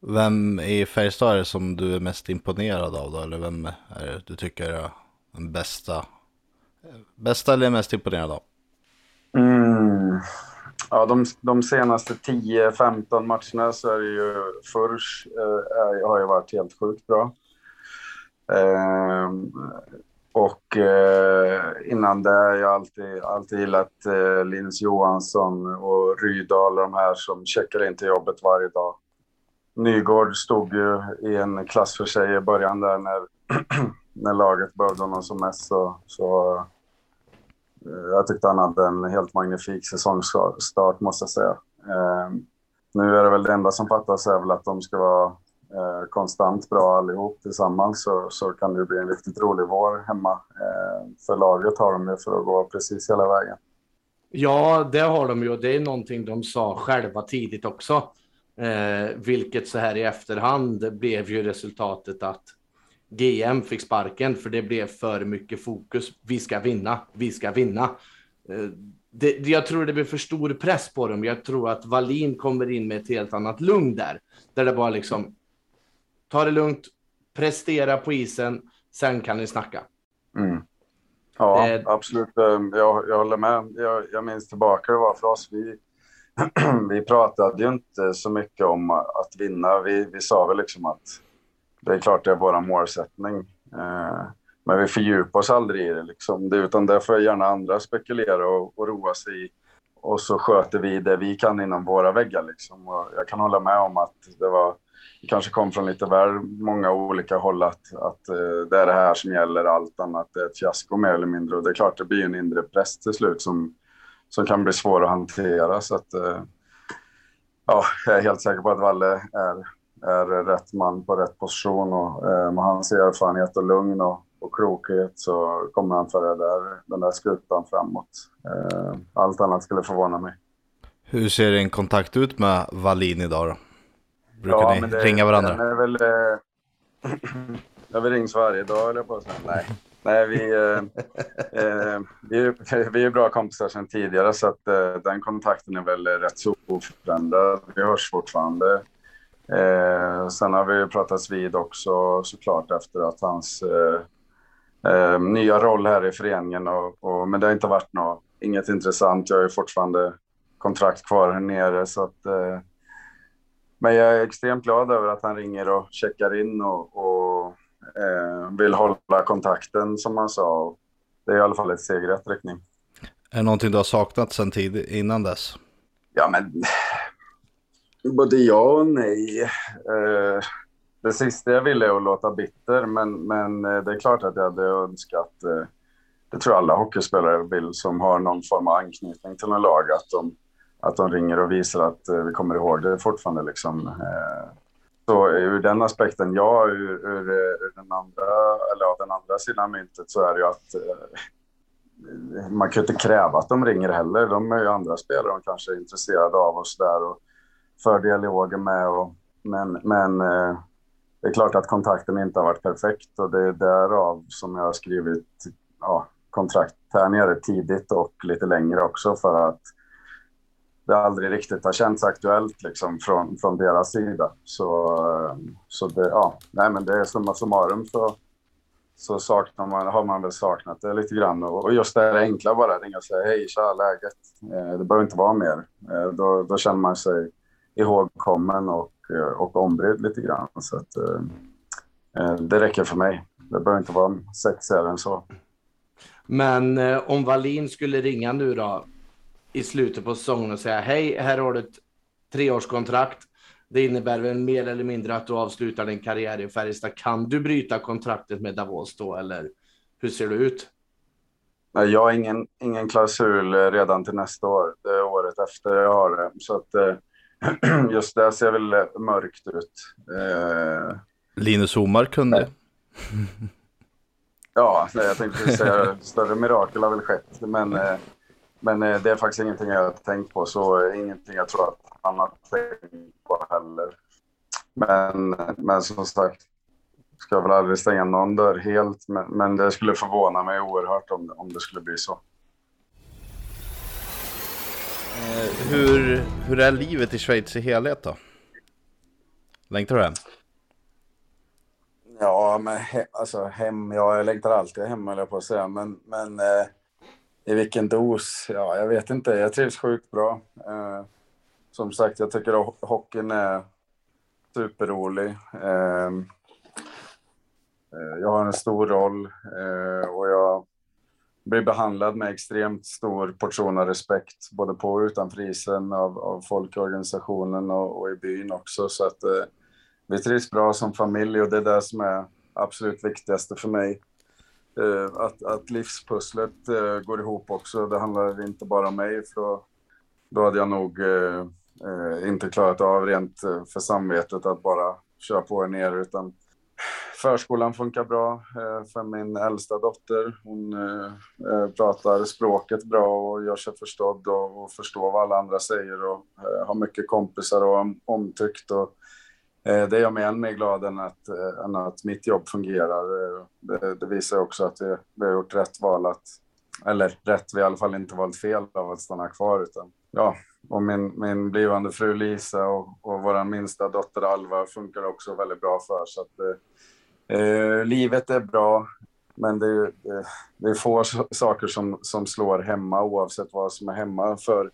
Vem i Färjestad är det som du är mest imponerad av då? Eller vem är det du tycker den bästa? Bästa eller mest imponerande? av? Mm. Ja, de, de senaste 10-15 matcherna så är det ju Furs eh, har ju varit helt sjukt bra. Eh, och eh, innan det har jag alltid, alltid gillat eh, Linus Johansson och Rydahl, de här som checkar in till jobbet varje dag. Nygård stod ju i en klass för sig i början där när, när laget behövde honom som mest. Så, så eh, jag tyckte han hade en helt magnifik säsongsstart måste jag säga. Eh, nu är det väl det enda som fattas är väl att de ska vara eh, konstant bra allihop tillsammans så, så kan det bli en riktigt rolig vår hemma. Eh, för laget har de ju för att gå precis hela vägen. Ja, det har de ju och det är någonting de sa själva tidigt också. Eh, vilket så här i efterhand blev ju resultatet att GM fick sparken för det blev för mycket fokus. Vi ska vinna, vi ska vinna. Eh, det, jag tror det blir för stor press på dem. Jag tror att Valin kommer in med ett helt annat lugn där. Där det bara liksom, ta det lugnt, prestera på isen, sen kan ni snacka. Mm. Ja, eh, absolut. Ehm, jag, jag håller med. Jag, jag minns tillbaka det var för oss. Vi, vi pratade ju inte så mycket om att vinna. Vi, vi sa väl liksom att det är klart det är vår målsättning. Eh, men vi fördjupar oss aldrig i det. Liksom. det utan det får gärna andra spekulera och, och roa sig i. Och så sköter vi det vi kan inom våra väggar. Liksom. Och jag kan hålla med om att det var kanske kom från lite väl många olika håll att, att eh, det är det här som gäller, allt annat är ett fiasko mer eller mindre. Och det är klart, det blir en inre press till slut som, som kan bli svår att hantera. Så att, eh, ja, jag är helt säker på att Valle är, är rätt man på rätt position och eh, med hans erfarenhet och lugn och, och klokhet så kommer han föra där, den där skutan framåt. Allt annat skulle förvåna mig. Hur ser din kontakt ut med Wallin idag då? Brukar ja, ni det, ringa varandra? är väl, eh, ja, vi rings varje dag, eller på att säga. Nej, Nej vi, eh, eh, vi, vi är bra kompisar sedan tidigare, så att, eh, den kontakten är väl rätt så oförändrad. Vi hörs fortfarande. Eh, sen har vi pratats vid också såklart efter att hans eh, eh, nya roll här i föreningen. Och, och, men det har inte varit något, inget intressant. Jag är fortfarande kontrakt kvar här nere. Så att, eh, men jag är extremt glad över att han ringer och checkar in och, och eh, vill hålla kontakten som han sa. Det är i alla fall ett steg i rätt riktning. Är det någonting du har saknat sen tid innan dess? Ja, men både ja och nej. Eh, det sista jag ville är att låta bitter, men, men eh, det är klart att jag hade önskat, eh, det tror jag alla hockeyspelare vill som har någon form av anknytning till en lag, att de, att de ringer och visar att eh, vi kommer ihåg det fortfarande. Liksom. Eh, så ur den aspekten, ja, ur, ur, ur den, andra, eller av den andra sidan myntet så är det ju att man kan ju inte kräva att de ringer heller. De är ju andra spelare de kanske är intresserade av oss där och för dialoger med. Och, men, men eh, det är klart att kontakten inte har varit perfekt och det är därav som jag har skrivit ja, kontrakt här nere tidigt och lite längre också för att det aldrig riktigt har känts aktuellt liksom från, från deras sida. Så, eh, så det, ja, nej men det är summa summarum så, så saknar man, har man väl saknat det lite grann. Och, och just det här enkla bara, ringa och säga hej, tja, läget. Eh, det behöver inte vara mer. Eh, då, då känner man sig ihågkommen och och, och ombrydd lite grann. Så att, eh, eh, det räcker för mig. Det behöver inte vara sexigare än så. Men eh, om Wallin skulle ringa nu då i slutet på säsongen och säga hej, här har du ett treårskontrakt. Det innebär väl mer eller mindre att du avslutar din karriär i Färjestad. Kan du bryta kontraktet med Davos då, eller hur ser det ut? Jag har ingen, ingen klausul redan till nästa år. Det är året efter jag har det. Så att, just det ser väl mörkt ut. Eh, Linus Omar kunde. ja, jag tänkte säga större mirakel har väl skett. Men, eh, men eh, det är faktiskt ingenting jag har tänkt på. Så ingenting jag tror att han har tänkt på heller. Men, men som sagt, ska väl aldrig stänga någon dörr helt. Men, men det skulle förvåna mig oerhört om, om det skulle bli så. Hur, hur är livet i Schweiz i helhet då? Längtar du hem? Ja, men he, alltså hem, ja, jag längtar alltid hem höll jag på att säga, men, men eh, i vilken dos? Ja, jag vet inte. Jag trivs sjukt bra. Eh, som sagt, jag tycker att hockeyn är superrolig. Eh, eh, jag har en stor roll eh, och jag blir behandlad med extremt stor portion av respekt, både på och utanför isen, av, av folk i organisationen och, och, i byn också. Så att eh, vi trivs bra som familj och det är det som är absolut viktigaste för mig. Eh, att, att livspusslet eh, går ihop också. Det handlar inte bara om mig, för då, då hade jag nog eh, eh, inte klarat av rent eh, för samvetet att bara köra på här nere, utan förskolan funkar bra eh, för min äldsta dotter. Hon eh, eh, pratar språket bra och gör sig förstådd och, förstår vad alla andra säger och har mycket kompisar och omtyckt. Och, det gör mig än mer glad än att, än att mitt jobb fungerar. Det, det visar också att vi, vi har gjort rätt val. Att, eller rätt, vi har i alla fall inte valt fel av att stanna kvar. Utan, ja, och min, min blivande fru Lisa och, och vår minsta dotter Alva funkar också väldigt bra för. Så att, Eh, livet är bra, men det är, det är få saker som, som slår hemma oavsett vad som är hemma. För,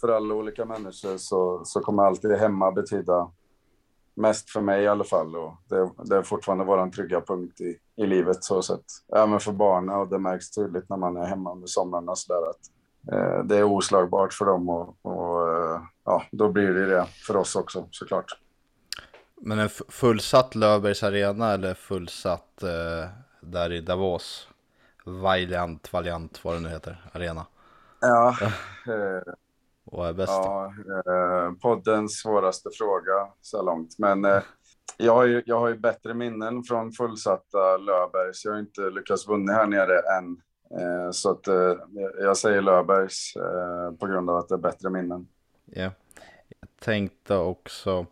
för alla olika människor så, så kommer alltid hemma betyda mest för mig i alla fall. Och det, det är fortfarande vår trygga punkt i, i livet så sett. Även för barnen och det märks tydligt när man är hemma under somrarna så där att eh, det är oslagbart för dem och, och eh, ja, då blir det det för oss också såklart. Men en fullsatt Löfbergs arena eller fullsatt eh, där i Davos? Valiant, Valiant, vad det nu heter, arena. Ja. Eh, vad är bäst? Ja, eh, poddens svåraste fråga så långt. Men eh, jag, har ju, jag har ju bättre minnen från fullsatta Löfbergs. Jag har inte lyckats vinna här nere än. Eh, så att, eh, jag säger Löfbergs på grund av att det är bättre minnen. Ja, jag tänkte också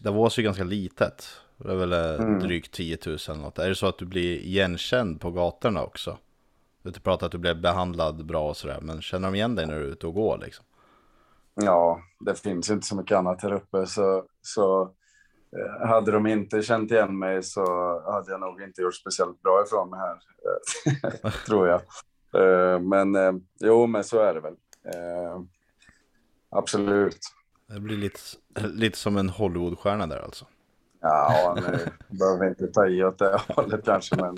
Davos är ju ganska litet. Det är väl eh, mm. drygt 10 000 eller något. Är det så att du blir igenkänd på gatorna också? Du har pratat att du blev behandlad bra och sådär, men känner de igen dig när du är ute och går liksom? Ja, det finns inte så mycket annat här uppe, så, så eh, hade de inte känt igen mig så hade jag nog inte gjort speciellt bra ifrån mig här, eh, tror jag. Eh, men jo, men så är det väl. Absolut. Det blir lite, lite som en Hollywoodstjärna där alltså. Ja, nu behöver vi inte ta i åt det hållet kanske, men,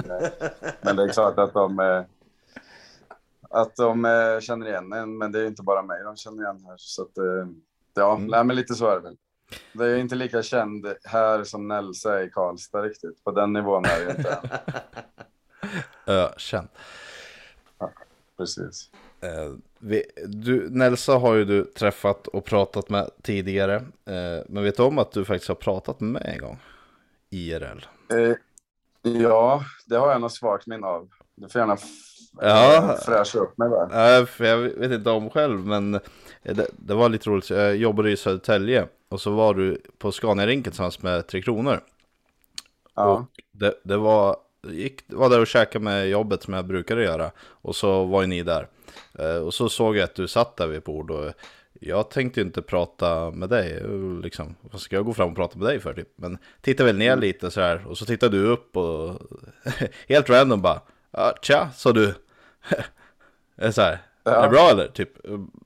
men det är klart att de, att de känner igen en, men det är inte bara mig de känner igen här. Så att, ja, mm. nej, men lite så är det väl. Det är inte lika känd här som Nelsa i Karlstad riktigt. På den nivån är det inte. Ökänd. Ja, precis. Eh, vi, du, Nelsa har ju du träffat och pratat med tidigare. Eh, men vet du om att du faktiskt har pratat med mig en gång? IRL. Eh, ja, det har jag nog svagt minne av. Du får gärna ja. fräscha upp mig där. Ja, för jag vet inte om själv, men det, det, var lite roligt. Jag jobbade i Södertälje och så var du på Scania-rinken tillsammans med Tre Kronor. Ja. Och det, det var, gick, var där och käkade med jobbet som jag brukade göra. Och så var ju ni där. Eh, och så såg jag att du satt där vid ett bord. Och jag tänkte inte prata med dig. Liksom. Vad ska jag gå fram och prata med dig för? Typ? Men tittade väl ner mm. lite så här. Och så tittade du upp och helt random bara. Tja, sa du. så här. Ja. Är det bra eller? Typ,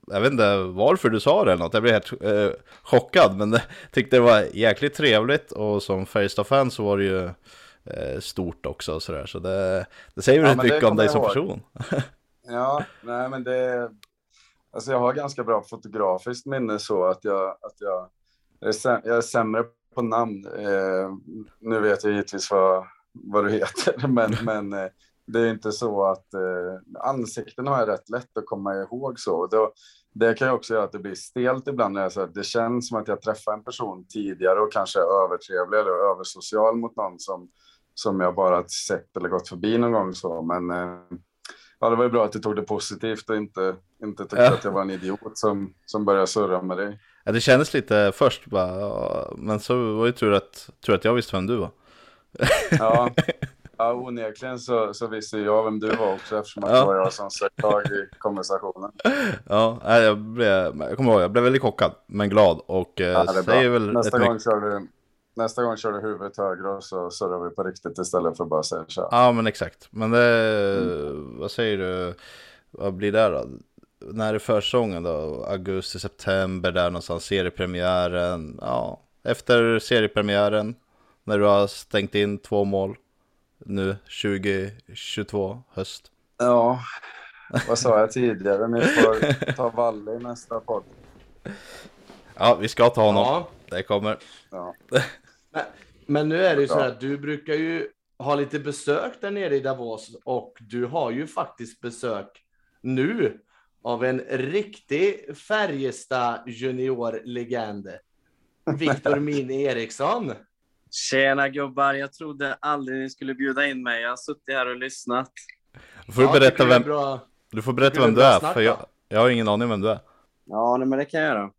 jag vet inte varför du sa det eller något. Jag blev helt eh, chockad. Men tyckte det var jäkligt trevligt. Och som Färjestad-fan så var det ju eh, stort också. Så, där. så det, det säger väl ja, mycket om dig som person ja, nej men det... Alltså jag har ganska bra fotografiskt minne så att jag, att jag, jag är sämre på namn. Eh, nu vet jag givetvis vad, vad du heter, men, men eh, det är inte så att eh, ansikten har jag rätt lätt att komma ihåg så. Då, det kan ju också göra att det blir stelt ibland. När jag, så det känns som att jag träffar en person tidigare och kanske är övertrevlig eller översocial mot någon som, som jag bara sett eller gått förbi någon gång. Så. Men eh, ja, det var ju bra att du tog det positivt och inte, inte tyckte ja. att jag var en idiot som, som började surra med dig. Ja, det kändes lite först bara, men så var det tur att, tur att jag visste vem du var. Ja, Ja, onekligen så, så visste jag vem du var också eftersom att ja. det var jag som sökte tag i konversationen. Ja, jag, blev, jag kommer ihåg, jag blev väldigt chockad men glad och eh, ja, säger väl nästa gång, kör du, nästa gång kör du huvudet högre och så surrar vi på riktigt istället för att bara säga tja. Ja, men exakt. Men det, mm. vad säger du, vad blir det då? När är försäsongen då? Augusti, september där någonstans, seriepremiären. Ja, efter seriepremiären, när du har stängt in två mål nu 2022 höst. Ja, vad sa jag tidigare? Ni får ta Valle i nästa podd. Ja, vi ska ta honom. Ja. Det kommer. Ja. Men, men, nu är det ju så att du brukar ju ha lite besök där nere i Davos och du har ju faktiskt besök nu av en riktig Färjestad juniorlegend. Viktor Min Eriksson. Tjena gubbar, jag trodde aldrig ni skulle bjuda in mig. Jag har suttit här och lyssnat. Du får ja, berätta vem, du får berätta vem du är, för jag, jag har ingen aning vem du är. Ja, nej, men det kan jag göra.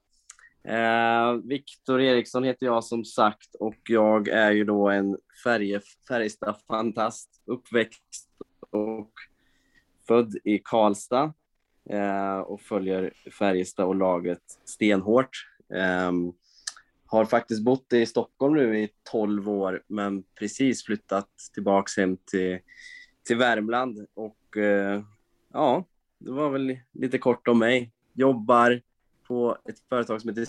Eh, Viktor Eriksson heter jag som sagt och jag är ju då en färje, Färjestad-fantast, uppväxt och född i Karlstad eh, och följer Färjestad och laget stenhårt. Eh, har faktiskt bott i Stockholm nu i 12 år, men precis flyttat tillbaks hem till, till Värmland. Och eh, ja, det var väl lite kort om mig. Jobbar på ett företag som heter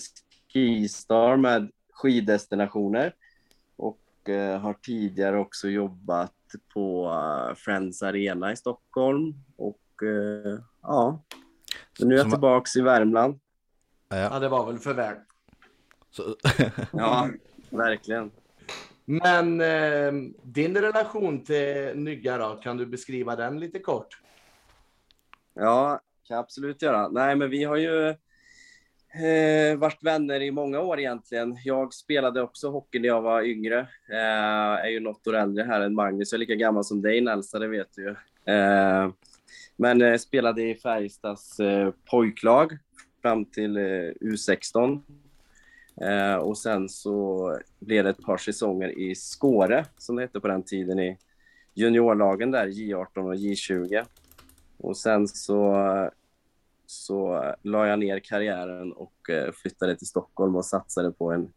Skistar med skiddestinationer och eh, har tidigare också jobbat på uh, Friends Arena i Stockholm. Och uh, ja, så nu är jag tillbaks i Värmland. Ja, det var väl för väl. Så... ja, verkligen. Men eh, din relation till Nygga då, kan du beskriva den lite kort? Ja, kan jag absolut göra. Nej, men vi har ju eh, varit vänner i många år egentligen. Jag spelade också hockey när jag var yngre. Eh, är ju något år äldre här än Magnus. Jag är lika gammal som dig Nelsa, det vet du ju. Eh, men eh, spelade i Färjestads eh, pojklag fram till eh, U16 Eh, och sen så blev det ett par säsonger i Skåre, som det hette på den tiden, i juniorlagen där, J18 och J20. Och sen så, så eh, la jag ner karriären och eh, flyttade till Stockholm och satsade på en,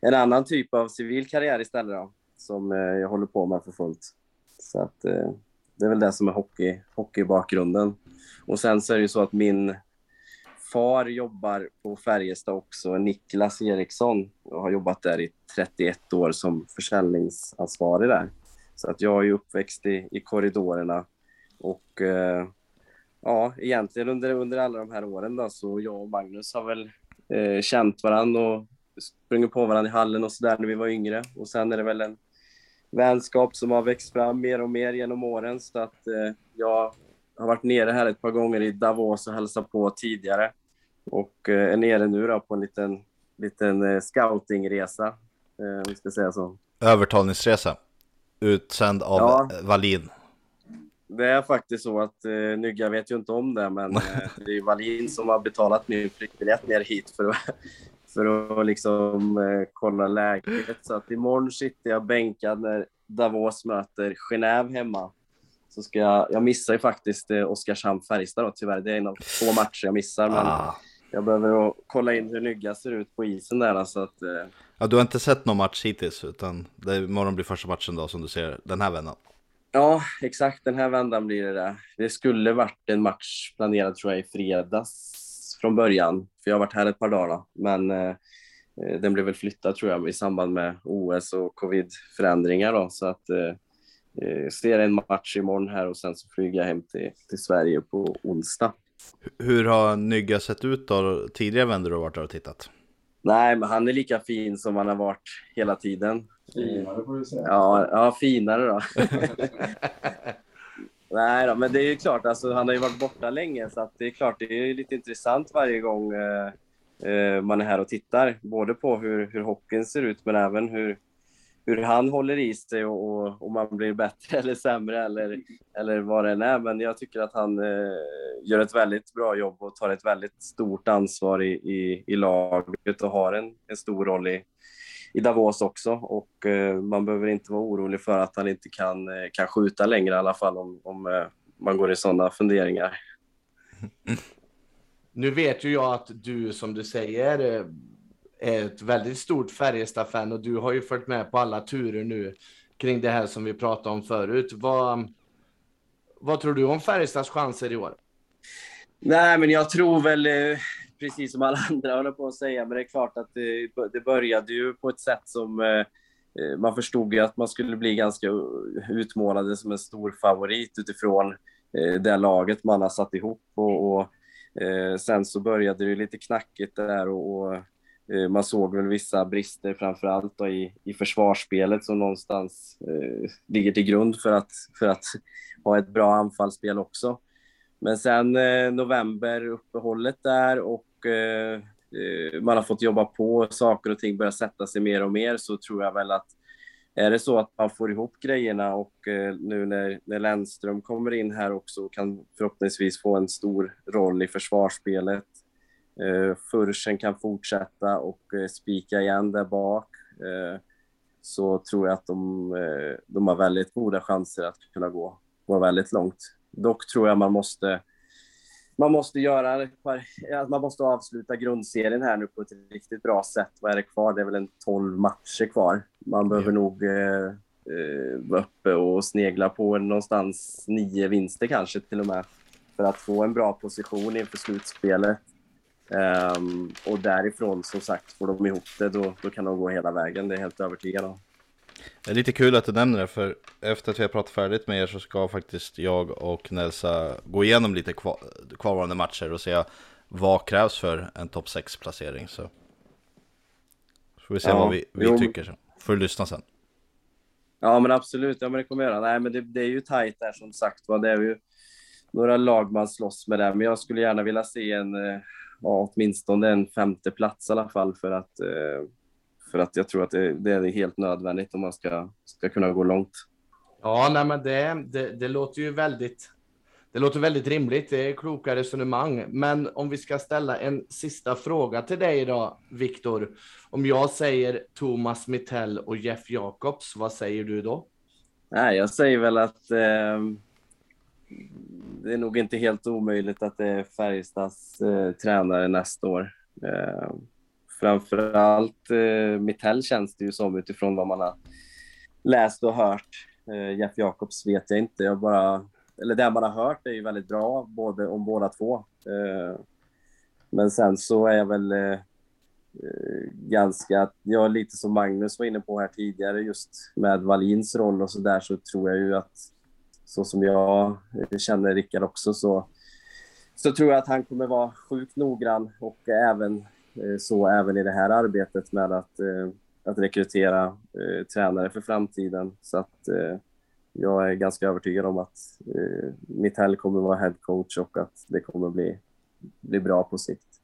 en annan typ av civil karriär istället då, som eh, jag håller på med för fullt. Så att det är väl det som är hockey, hockeybakgrunden. Och sen så är det ju så att min far jobbar på Färjestad också, Niklas Eriksson, och har jobbat där i 31 år som försäljningsansvarig där. Så att jag är uppväxt i, i korridorerna och eh, ja, egentligen under, under alla de här åren då, så jag och Magnus har väl eh, känt varandra och sprungit på varandra i hallen och sådär när vi var yngre. Och sen är det väl en vänskap som har växt fram mer och mer genom åren. Så att eh, jag har varit nere här ett par gånger i Davos och hälsat på tidigare. Och eh, är nere nu då på en liten, liten eh, scoutingresa, eh, om vi ska säga så. Övertalningsresa. Utsänd av Ja. Wallin. Det är faktiskt så att eh, Nygga vet ju inte om det, men eh, det är ju Wallin som har betalat min flygbiljett ner hit för att, för att liksom eh, kolla läget. Så att imorgon sitter jag bänkad när Davos möter Genève hemma. Så ska jag, jag missar ju faktiskt eh, Oskarshamn-Färjestad tyvärr. Det är en av två matcher jag missar, men Ah. jag behöver kolla in hur Nygga ser ut på isen där. Så att, eh, Ja, du har inte sett någon match hittills, utan det imorgon blir första matchen då som du ser den här vändan. Ja, exakt. Den här vändan blir det där. Det skulle varit en match planerad tror jag i fredags från början, för jag har varit här ett par dagar. Men eh, den blev väl flyttad tror jag i samband med OS och covid-förändringar då. Så att eh, eh, ser en match imorgon här och sen så flyger jag hem till, till Sverige på onsdag. Hur har Nygga sett ut då tidigare vändor du har varit där och tittat? Nej, men han är lika fin som han har varit hela tiden. Finare får du säga. Ja, ja finare då. Nej då, men det är ju klart, alltså, han har ju varit borta länge så det är klart, det är ju lite intressant varje gång eh, eh, man är här och tittar. Både på hur, hur hockeyn ser ut men även hur, hur han håller i sig och, och om man blir bättre eller sämre eller, eller vad det än är. Men jag tycker att han eh, gör ett väldigt bra jobb och tar ett väldigt stort ansvar i, i, i laget och har en, en stor roll i, i Davos också och eh, man behöver inte vara orolig för att han inte kan, eh, kan skjuta längre i alla fall om, om eh, man går i sådana funderingar. Nu vet ju jag att du, som du säger, eh, är ett väldigt stort Färjestad-fan och du har ju följt med på alla turer nu kring det här som vi pratade om förut. Vad, vad tror du om Färjestads chanser i år? Nej, men jag tror väl, eh, precis som alla andra håller på att säga, men det är klart att det, det började ju på ett sätt som eh, eh, man förstod ju att man skulle bli ganska utmålade som en stor favorit utifrån det laget man har satt ihop. Och, och sen så började det ju lite knackigt där och, och Eh, man såg väl vissa brister framför allt då i, i försvarsspelet som någonstans eh, ligger till grund för att, för att ha ett bra anfallsspel också. Men sen eh, novemberuppehållet där och eh, eh man har fått jobba på saker och ting börjar sätta sig mer och mer så tror jag väl att är det så att man får ihop grejerna och eh, nu när, när Lennström kommer in här också och kan förhoppningsvis få en stor roll i försvarsspelet. Eh, Furchen kan fortsätta och eh, spika igen där bak. Eh, så tror jag att de, eh, de har väldigt goda chanser att kunna gå, gå väldigt långt. Dock tror jag man måste man måste göra man måste avsluta grundserien här nu på ett riktigt bra sätt. Vad är det kvar? Det är väl en 12 matcher kvar. Man behöver nog eh, eh, vara uppe och snegla på någonstans nio vinster kanske till och med för att få en bra position inför slutspelet. Ehm, och därifrån, som sagt, får de ihop det, då, då kan de gå hela vägen. Det är jag helt övertygad om. Det är lite kul att du nämner det, för efter att vi har pratat färdigt med er så ska faktiskt jag och Nelsa gå igenom lite kvar, kvarvarande matcher och se vad krävs för en topp 6-placering. Så Så får vi se Ja, vad vi, vi jo. tycker. Så. Får du lyssna sen. Ja, men absolut. Ja, men det kommer jag göra. Nej, men det, det är ju tajt där som sagt. Va? Det är ju några lag man slåss med där, men jag skulle gärna vilja se en, eh, ja, åtminstone en femte plats i alla fall för att, eh, för att jag tror att det, det är helt nödvändigt om man ska, ska kunna gå långt. Ja, nej, men det, det, det låter ju väldigt. Det låter väldigt rimligt. Det är kloka resonemang. Men om vi ska ställa en sista fråga till dig då, Viktor. Om jag säger Thomas Mittell och Jeff Jacobs, vad säger du då? Nej, jag säger väl att eh, det är nog inte helt omöjligt att det är Färjestads eh, tränare nästa år. Eh, framförallt eh, Mittell känns det ju som utifrån vad man har läst och hört. Eh, Jeff Jacobs vet jag inte. Jag bara, eller det man har hört är ju väldigt bra både om båda två. Eh, men sen så är jag väl eh, eh ganska, ja, lite som Magnus var inne på här tidigare, just med Valins roll och så där så tror jag ju att så som jag eh, känner Rickard också så, så tror jag att han kommer vara sjukt noggrann och även eh, så även i det här arbetet med att, eh, att rekrytera tränare för framtiden. Så att jag är ganska övertygad om att eh, Mittell kommer vara head coach och att det kommer bli, bli bra på sikt.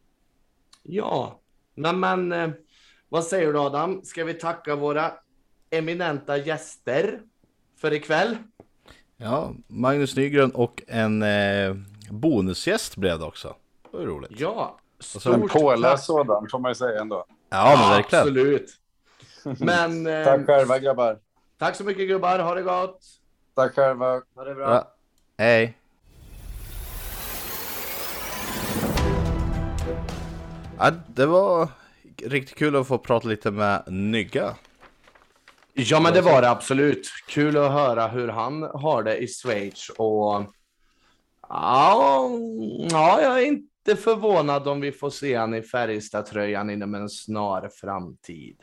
Ja, men, men vad säger du Adam? Ska vi tacka våra eminenta gäster för ikväll? Ja, Magnus Nygren och en eh, bonusgäst blev det också. Det var roligt. Ja, stort En påläst sådan får man ju säga ändå. Ja, men verkligen. Absolut. Men, eh, tack själva grabbar. Tack så mycket gubbar, ha det gott. Tack själva. Ha det bra. Ja. Hej. Ja, det var riktigt kul att få prata lite med Nygga. Ja, men det var det absolut. Kul att höra hur han har det i Schweiz. Och ja, ja, jag är inte förvånad om vi får se han i Färjestad-tröjan inom en snar framtid.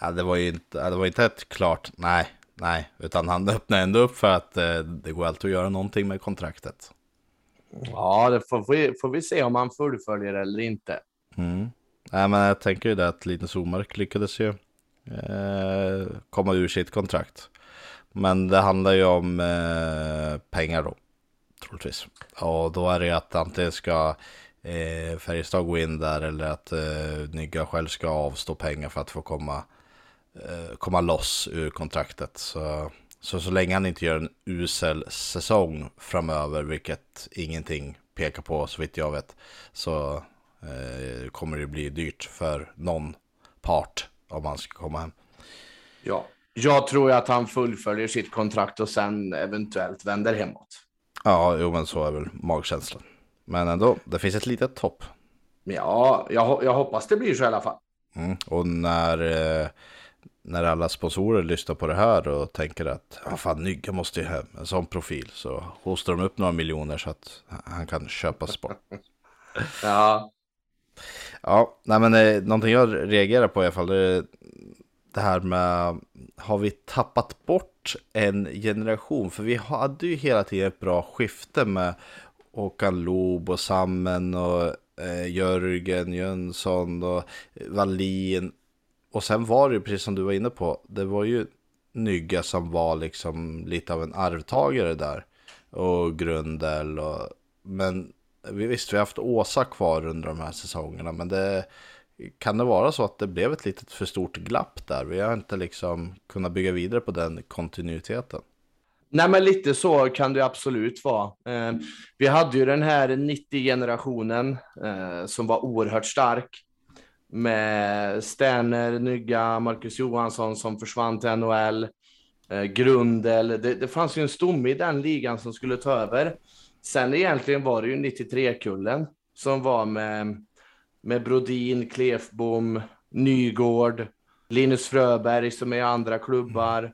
Ja, det var ju inte, det var inte ett klart nej, nej, utan han öppnade ändå upp för att eh, det går alltid att göra någonting med kontraktet. Ja, det får vi, får vi se om han fullföljer eller inte. Mm. Nej, men jag tänker ju det att Linus Omark lyckades ju eh, komma ur sitt kontrakt. Men det handlar ju om eh, pengar då, troligtvis. Och då är det ju att antingen ska eh, Färjestad gå in där eller att eh, Nygga själv ska avstå pengar för att få komma, eh, komma loss ur kontraktet. Så, så så länge han inte gör en usel säsong framöver, vilket ingenting pekar på så vitt jag vet, så eh, kommer det bli dyrt för någon part om han ska komma hem. Ja, jag tror att han fullföljer sitt kontrakt och sen eventuellt vänder hemåt. Ja, jo, men så är väl magkänslan. Men ändå, det finns ett litet hopp. Ja, jag, jag hoppas det blir så i alla fall. Mm, och när, eh, när alla sponsorer lyssnar på det här och tänker att ah, fan, Nygge måste ju hem, en sån profil, så hostar de upp några miljoner så att han kan köpas bort. ja. Ja, nej men eh, någonting jag reagerar på i alla fall, det är det här med, har vi tappat bort en generation? För vi hade ju hela tiden ett bra skifte med Håkan Loob och Sammen och eh, Jörgen Jönsson och Wallin. Och sen var det ju precis som du var inne på, det var ju Nygga som var liksom lite av en arvtagare där. Och Grundel och, men visst, vi har haft Åsa kvar under de här säsongerna, men det kan det vara så att det blev ett litet för stort glapp där? Vi har inte liksom kunnat bygga vidare på den kontinuiteten. Nej, men lite så kan det absolut vara. Eh, vi hade ju den här 90-generationen eh, som var oerhört stark med Sterner, Nygga, Marcus Johansson som försvann till NHL, eh, Grundel. Det, det fanns ju en stomme i den ligan som skulle ta över. Sen egentligen var det ju 93-kullen som var med, med Brodin, Klefbom, Nygård, Linus Fröberg som är i andra klubbar.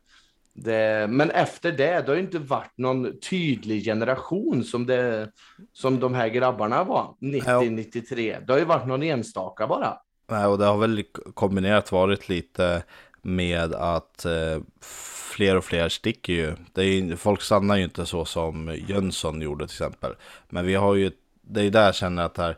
Det, men efter det, det har inte varit någon tydlig generation som, det, som de här grabbarna var 90-93. Det har ju varit någon enstaka bara. Nej, och det har väl kombinerat varit lite med att eh, fler och fler sticker ju. Det är, folk stannar ju inte så som Jönsson gjorde till exempel. Men vi har ju, det är där jag känner att här,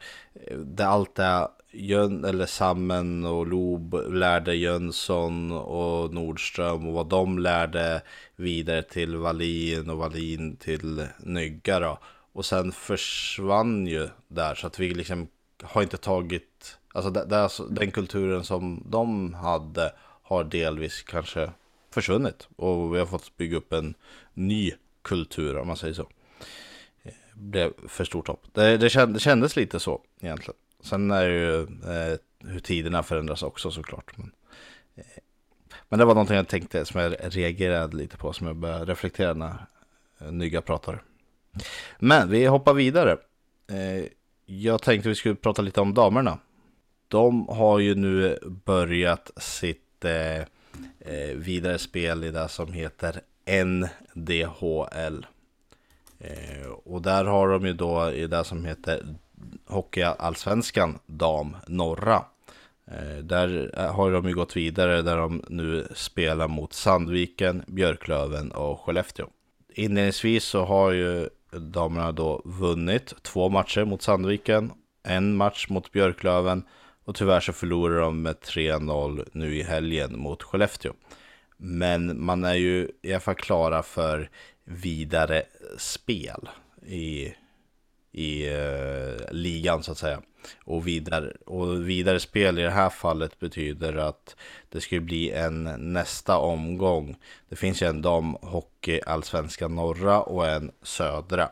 det allt det Jön, eller Sammen och Lob lärde Jönsson och Nordström och vad de lärde vidare till Wallin och Wallin till Nygga då. Och sen försvann ju där så att vi liksom har inte tagit, alltså, alltså den kulturen som de hade har delvis kanske försvunnit och vi har fått bygga upp en ny kultur om man säger så. Det blev för stort hopp. Det, det, kändes lite så egentligen. Sen är det ju eh, hur tiderna förändras också såklart. Men, eh, men det var någonting jag tänkte som jag reagerade lite på som jag började reflektera när eh, Nygga pratade. Men vi hoppar vidare. Eh, jag tänkte vi skulle prata lite om damerna. de har ju nu börjat sitt eh, eh, vidare spel i det som heter NDHL. Eh, och där har de ju då i det som heter Hockeyallsvenskan Dam Norra. Eh, där eh, har de ju gått vidare där de nu spelar mot Sandviken, Björklöven och Skellefteå. Inledningsvis så har ju damerna då vunnit två matcher mot Sandviken, en match mot Björklöven och tyvärr så förlorar de med 3-0 nu i helgen mot Skellefteå. Men man är ju i alla fall klara för vidare spel i, i uh, ligan så att säga. Och vidare, och vidare spel i det här fallet betyder att det skulle bli en nästa omgång. Det finns ju en damhockey allsvenska norra och en södra.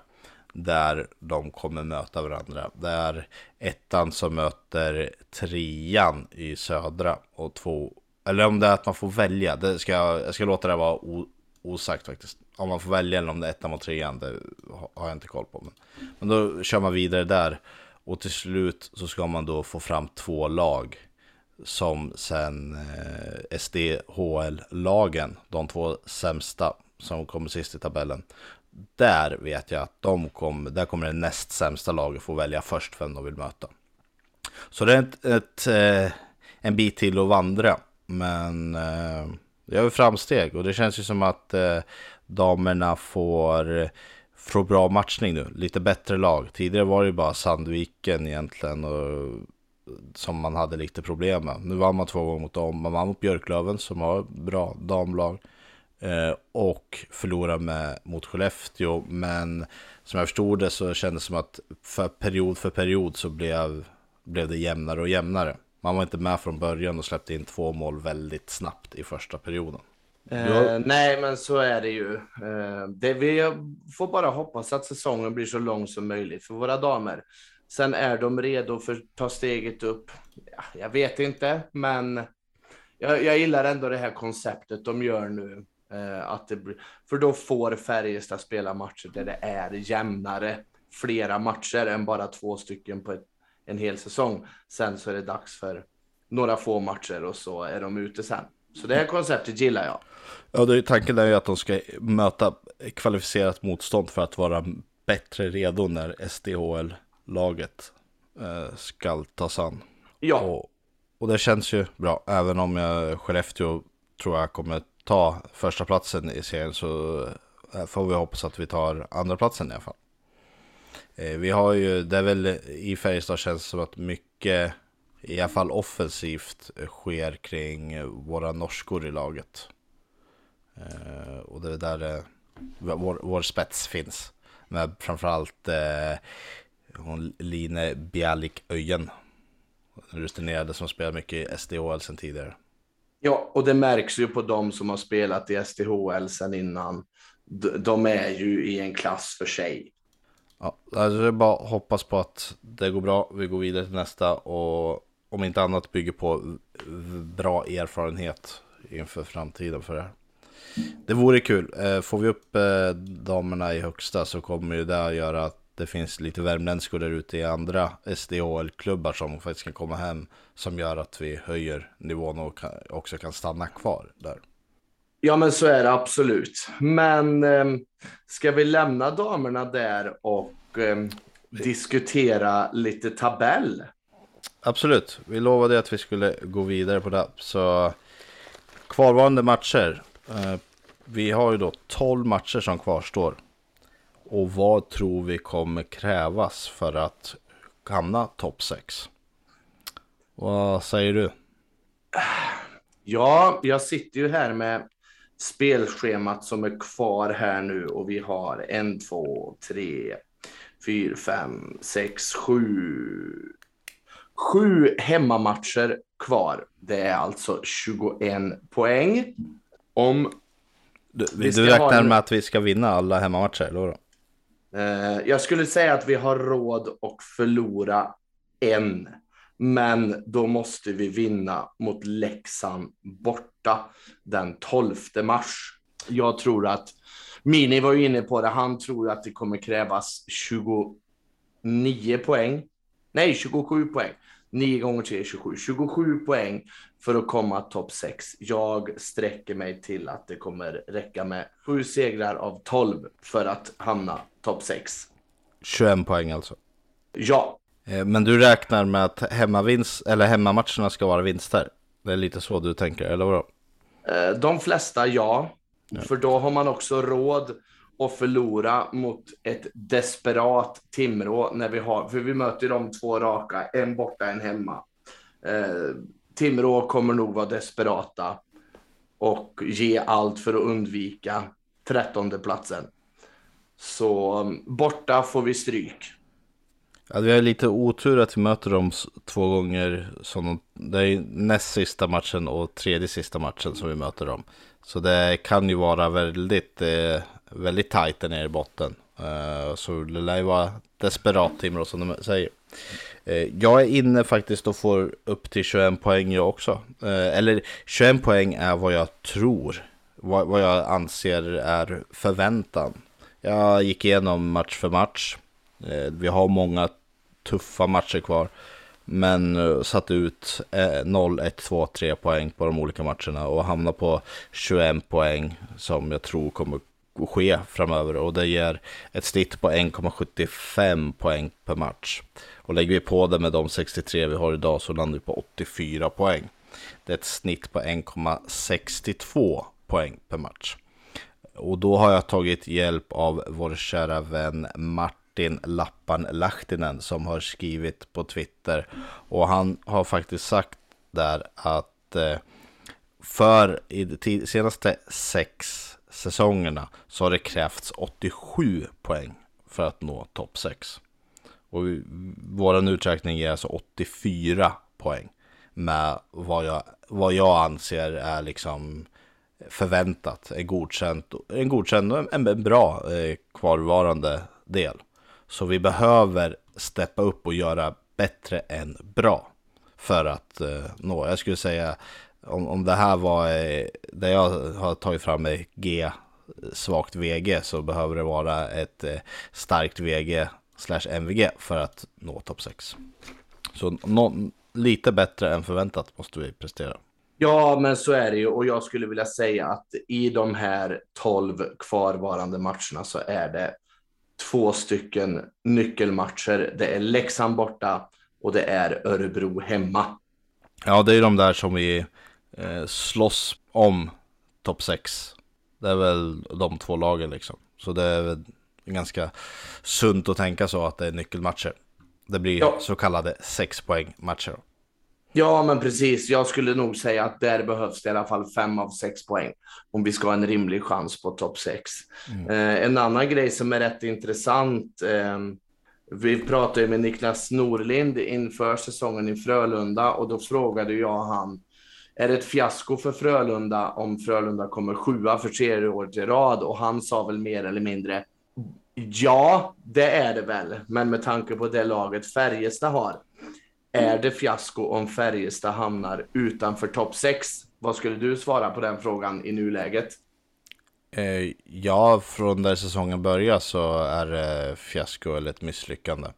Där de kommer möta varandra. Det är ettan som möter trean i södra och två eller om det är att man får välja. Det ska jag, ska låta det vara osagt faktiskt. Om man får välja eller om det är ettan mot trean, det har jag inte koll på. Men, men då kör man vidare där. Och till slut så ska man då få fram två lag som sen eh, SDHL-lagen, de två sämsta som kommer sist i tabellen. Där vet jag att de kom, där kommer det näst sämsta laget få välja först vem de vill möta. Så det är ett, ett eh, en bit till att vandra. Men eh, det gör framsteg och det känns ju som att eh, damerna får får bra matchning nu, lite bättre lag. Tidigare var det ju bara Sandviken egentligen och, som man hade lite problem med. Nu var man två gånger mot dem. Man vann mot Björklöven som har bra damlag eh, och förlorade med, mot Skellefteå. Men som jag förstod det så kändes det som att för period för period så blev, blev det jämnare och jämnare. Man var inte med från början och släppte in två mål väldigt snabbt i första perioden. Eh, nej, men så är det ju. Eh, det, vi får bara hoppas att säsongen blir så lång som möjligt för våra damer. Sen är de redo för att ta steget upp. Ja, jag vet inte, men jag, jag gillar ändå det här konceptet de gör nu. Eh, att det för då får Färjestad spela matcher där det är jämnare. Flera matcher än bara två stycken på ett, en hel säsong. Sen så är det dags för några få matcher och så är de ute sen. Så det här konceptet gillar jag. Ja, det är, tanken är ju att de ska möta kvalificerat motstånd för att vara bättre redo när SDHL-laget eh, ska tas an. Ja. Och, och, det känns ju bra, även om jag, Skellefteå tror jag kommer ta första platsen i serien så eh, får vi hoppas att vi tar andra platsen i alla fall. Eh, vi har ju, det är väl i Färjestad känns det som att mycket, i alla fall offensivt, sker kring våra norskor i laget. Eh, och det är där vår, vår spets finns. Med framförallt eh, hon Line Bialik Öjen. Rutinerade som spelar mycket i SDHL sedan tidigare. Ja, och det märks ju på dem som har spelat i SDHL sedan innan. De är ju i en klass för sig. Ja, alltså det är bara att hoppas på att det går bra. Vi går vidare till nästa och om inte annat bygger på bra erfarenhet inför framtiden för det här. Det vore kul. Eh, får vi upp eh, damerna i högsta så kommer ju det att göra att det finns lite värmländskor där ute i andra SDHL-klubbar som faktiskt kan komma hem. Som gör att vi höjer nivån och också kan stanna kvar där. Ja, men så är det absolut. Men eh, ska vi lämna damerna där och eh, diskutera lite tabell? Absolut. Vi lovade att vi skulle gå vidare på det. Så kvarvarande matcher. Eh, vi har ju då 12 matcher som kvarstår. Och vad tror vi kommer krävas för att hamna topp 6? Vad säger du? Ja, jag sitter ju här med spelschemat som är kvar här nu och vi har en, två, tre, fyra, fem, sex, sju. Sju hemmamatcher kvar. Det är alltså 21 poäng. Om du, du räknar en... med att vi ska vinna alla hemmamatcher, eller då? Eh, jag skulle säga att vi har råd att förlora en. Men då måste vi vinna mot Leksand borta den 12 mars. Jag tror att Mini var ju inne på det. Han tror att det kommer krävas 29 poäng. Nej, 27 poäng. 9 gånger 3 är 27. 27 poäng för att komma topp 6. Jag sträcker mig till att det kommer räcka med 7 segrar av 12 för att hamna topp 6. 21 poäng alltså. Ja. Eh, men du räknar med att hemmavinst, eller hemmamatcherna ska vara vinster? Det är lite så du tänker, eller vadå? Eh, de flesta ja. ja. För då har man också råd att förlora mot ett desperat Timrå när vi har, för vi möter de två raka, en borta, en hemma. Eh, Timrå kommer nog vara desperata och ge allt för att undvika trettonde platsen. Så mm, borta får vi stryk. Ja, vi har lite otur att vi möter dem två gånger. Som det är näst sista matchen och tredje sista matchen som vi möter dem. Så det kan ju vara väldigt, eh, väldigt tajt där nere i botten. Eh, så det lär ju vara desperat Timrå som de säger. Eh, jag är inne faktiskt och får upp till 21 poäng jag också. Eh, eller 21 poäng är vad jag tror. Vad jag anser är förväntan. Jag gick igenom match för match. Vi har många tuffa matcher kvar. Men uh, satte ut 0, 1, 2, 3 poäng på de olika matcherna och hamnar på 21 poäng som jag tror kommer ske framöver och det ger ett snitt på 1,75 poäng per match. Och lägger vi på det med de 63 vi har idag så landar vi på 84 poäng. Det är ett snitt på 1,62 poäng per match. Och då har jag tagit hjälp av vår kära vän Martin Lappan Lahtinen som har skrivit på Twitter. Och han har faktiskt sagt där att eh, för i de senaste sex säsongerna så har det krävts 87 poäng för att nå topp 6. Och vår uträkning ger alltså 84 poäng med vad jag, vad jag anser är liksom förväntat, en godkänd, en godkänd och en, bra eh, kvarvarande del. Så vi behöver steppa upp och göra bättre än bra för att eh, nå. Jag skulle säga om, om det här var eh, det jag har tagit fram med G svagt VG så behöver det vara ett eh, starkt VG slash MVG för att nå topp 6. Så no, lite bättre än förväntat måste vi prestera. Ja, men så är det ju och jag skulle vilja säga att i de här 12 kvarvarande matcherna så är det två stycken nyckelmatcher. Det är Leksand borta och det är Örebro hemma. Ja, det är de där som vi eh, slåss om topp 6. Det är väl de två lagen liksom. Så det är väl ganska sunt att tänka så att det är nyckelmatcher. Det blir ja. så kallade 6 poäng matcher. Ja, men precis. Jag skulle nog säga att där behövs det i alla fall fem av sex poäng om vi ska ha en rimlig chans på topp sex. Mm. Eh, en annan grej som är rätt intressant. Eh, vi pratade med Niklas Norlind inför säsongen i Frölunda och då frågade jag han är det ett fiasko för Frölunda om Frölunda kommer sjua för tredje året i rad? Och han sa väl mer eller mindre Ja, det är det väl, men med tanke på det laget Färjestad har är det fiasko om Färjestad hamnar utanför topp 6? Vad skulle du svara på den frågan i nuläget? Eh, ja, från där säsongen börjar så är det fiasko eller ett misslyckande.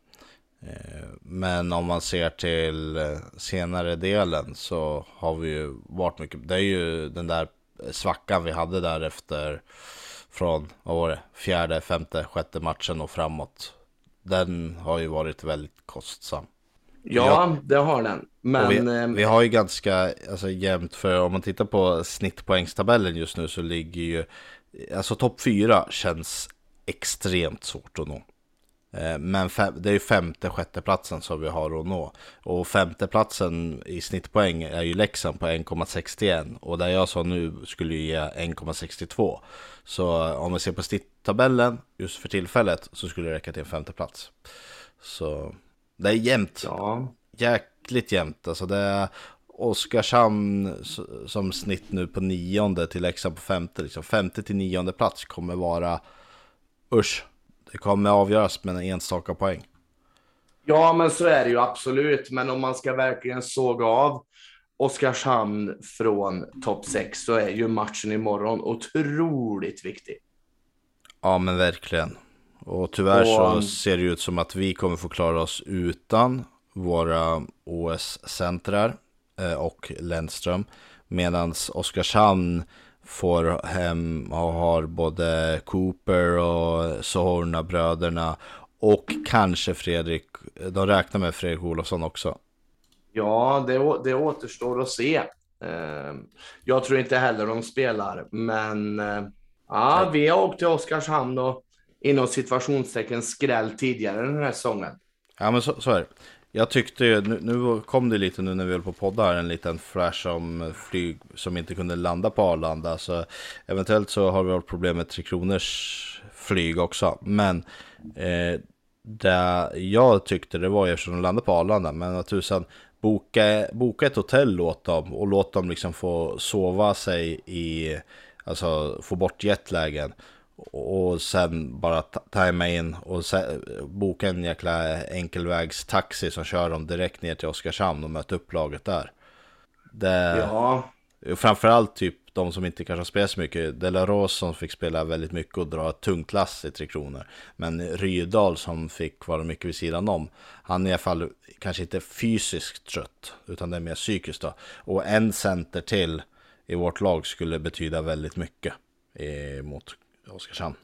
Eh, men om man ser till eh, senare delen så har vi ju varit mycket. Det är ju den där svackan vi hade där efter från vad var det, fjärde, femte, sjätte matchen och framåt. Den har ju varit väldigt kostsam. Ja, det har den. Men... Vi, eh, vi, har ju ganska alltså, jämnt för om man tittar på snittpoängstabellen just nu så ligger ju Alltså topp fyra känns extremt svårt att nå. Eh, men det är femte, sjätte platsen som vi har att nå. Och femte platsen i snittpoäng är ju Leksand på 1,61. Och där jag sa nu skulle ju ge 1,62. Så om vi ser på snitttabellen just för tillfället så skulle det räcka till en femte plats. Så det är jämnt. Ja. Jäkligt jämnt. Alltså det är Oskarshamn som snitt nu på nionde till Leksand på femte. Liksom femte till nionde plats kommer vara usch. Det kommer avgöras med en enstaka poäng. Ja, men så är det ju absolut. Men om man ska verkligen såga av Oskarshamn från topp 6 så är ju matchen imorgon otroligt viktig. Ja, men verkligen. Och tyvärr så ser det ut som att vi kommer få klara oss utan våra OS-centrar eh, och Lennström. Medan Oskarshamn får hem och har både Cooper och Sohorna-bröderna och kanske Fredrik. De räknar med Fredrik Olofsson också. Ja, det, det återstår att se. Eh, jag tror inte heller de spelar, men eh, ja, vi har åkt till Oskarshamn och inom situationstecken skräll tidigare den här säsongen. Ja, men så, så är det. Jag tyckte ju, nu, nu, kom det lite nu när vi höll på podda här, en liten flash om flyg som inte kunde landa på Arlanda. Så eventuellt så har vi haft problem med Tre Kronors flyg också. Men eh, det jag tyckte det var eftersom de landade på Arlanda, men att tusan boka, boka ett hotell åt dem och låt dem liksom få sova sig i, alltså få bort jetlagen och sen bara tajma in och boka en jäkla enkelvägstaxi som kör dem direkt ner till Oskarshamn och möta upp laget där. Det, ja. Framförallt typ de som inte kanske har spelat så mycket. Delaros som fick spela väldigt mycket och dra ett tungt lass i Tre Kronor. Men Rydal som fick vara mycket vid sidan om. Han är i alla fall kanske inte fysiskt trött utan det är mer psykiskt då. Och en center till i vårt lag skulle betyda väldigt mycket mot Oskarshamn.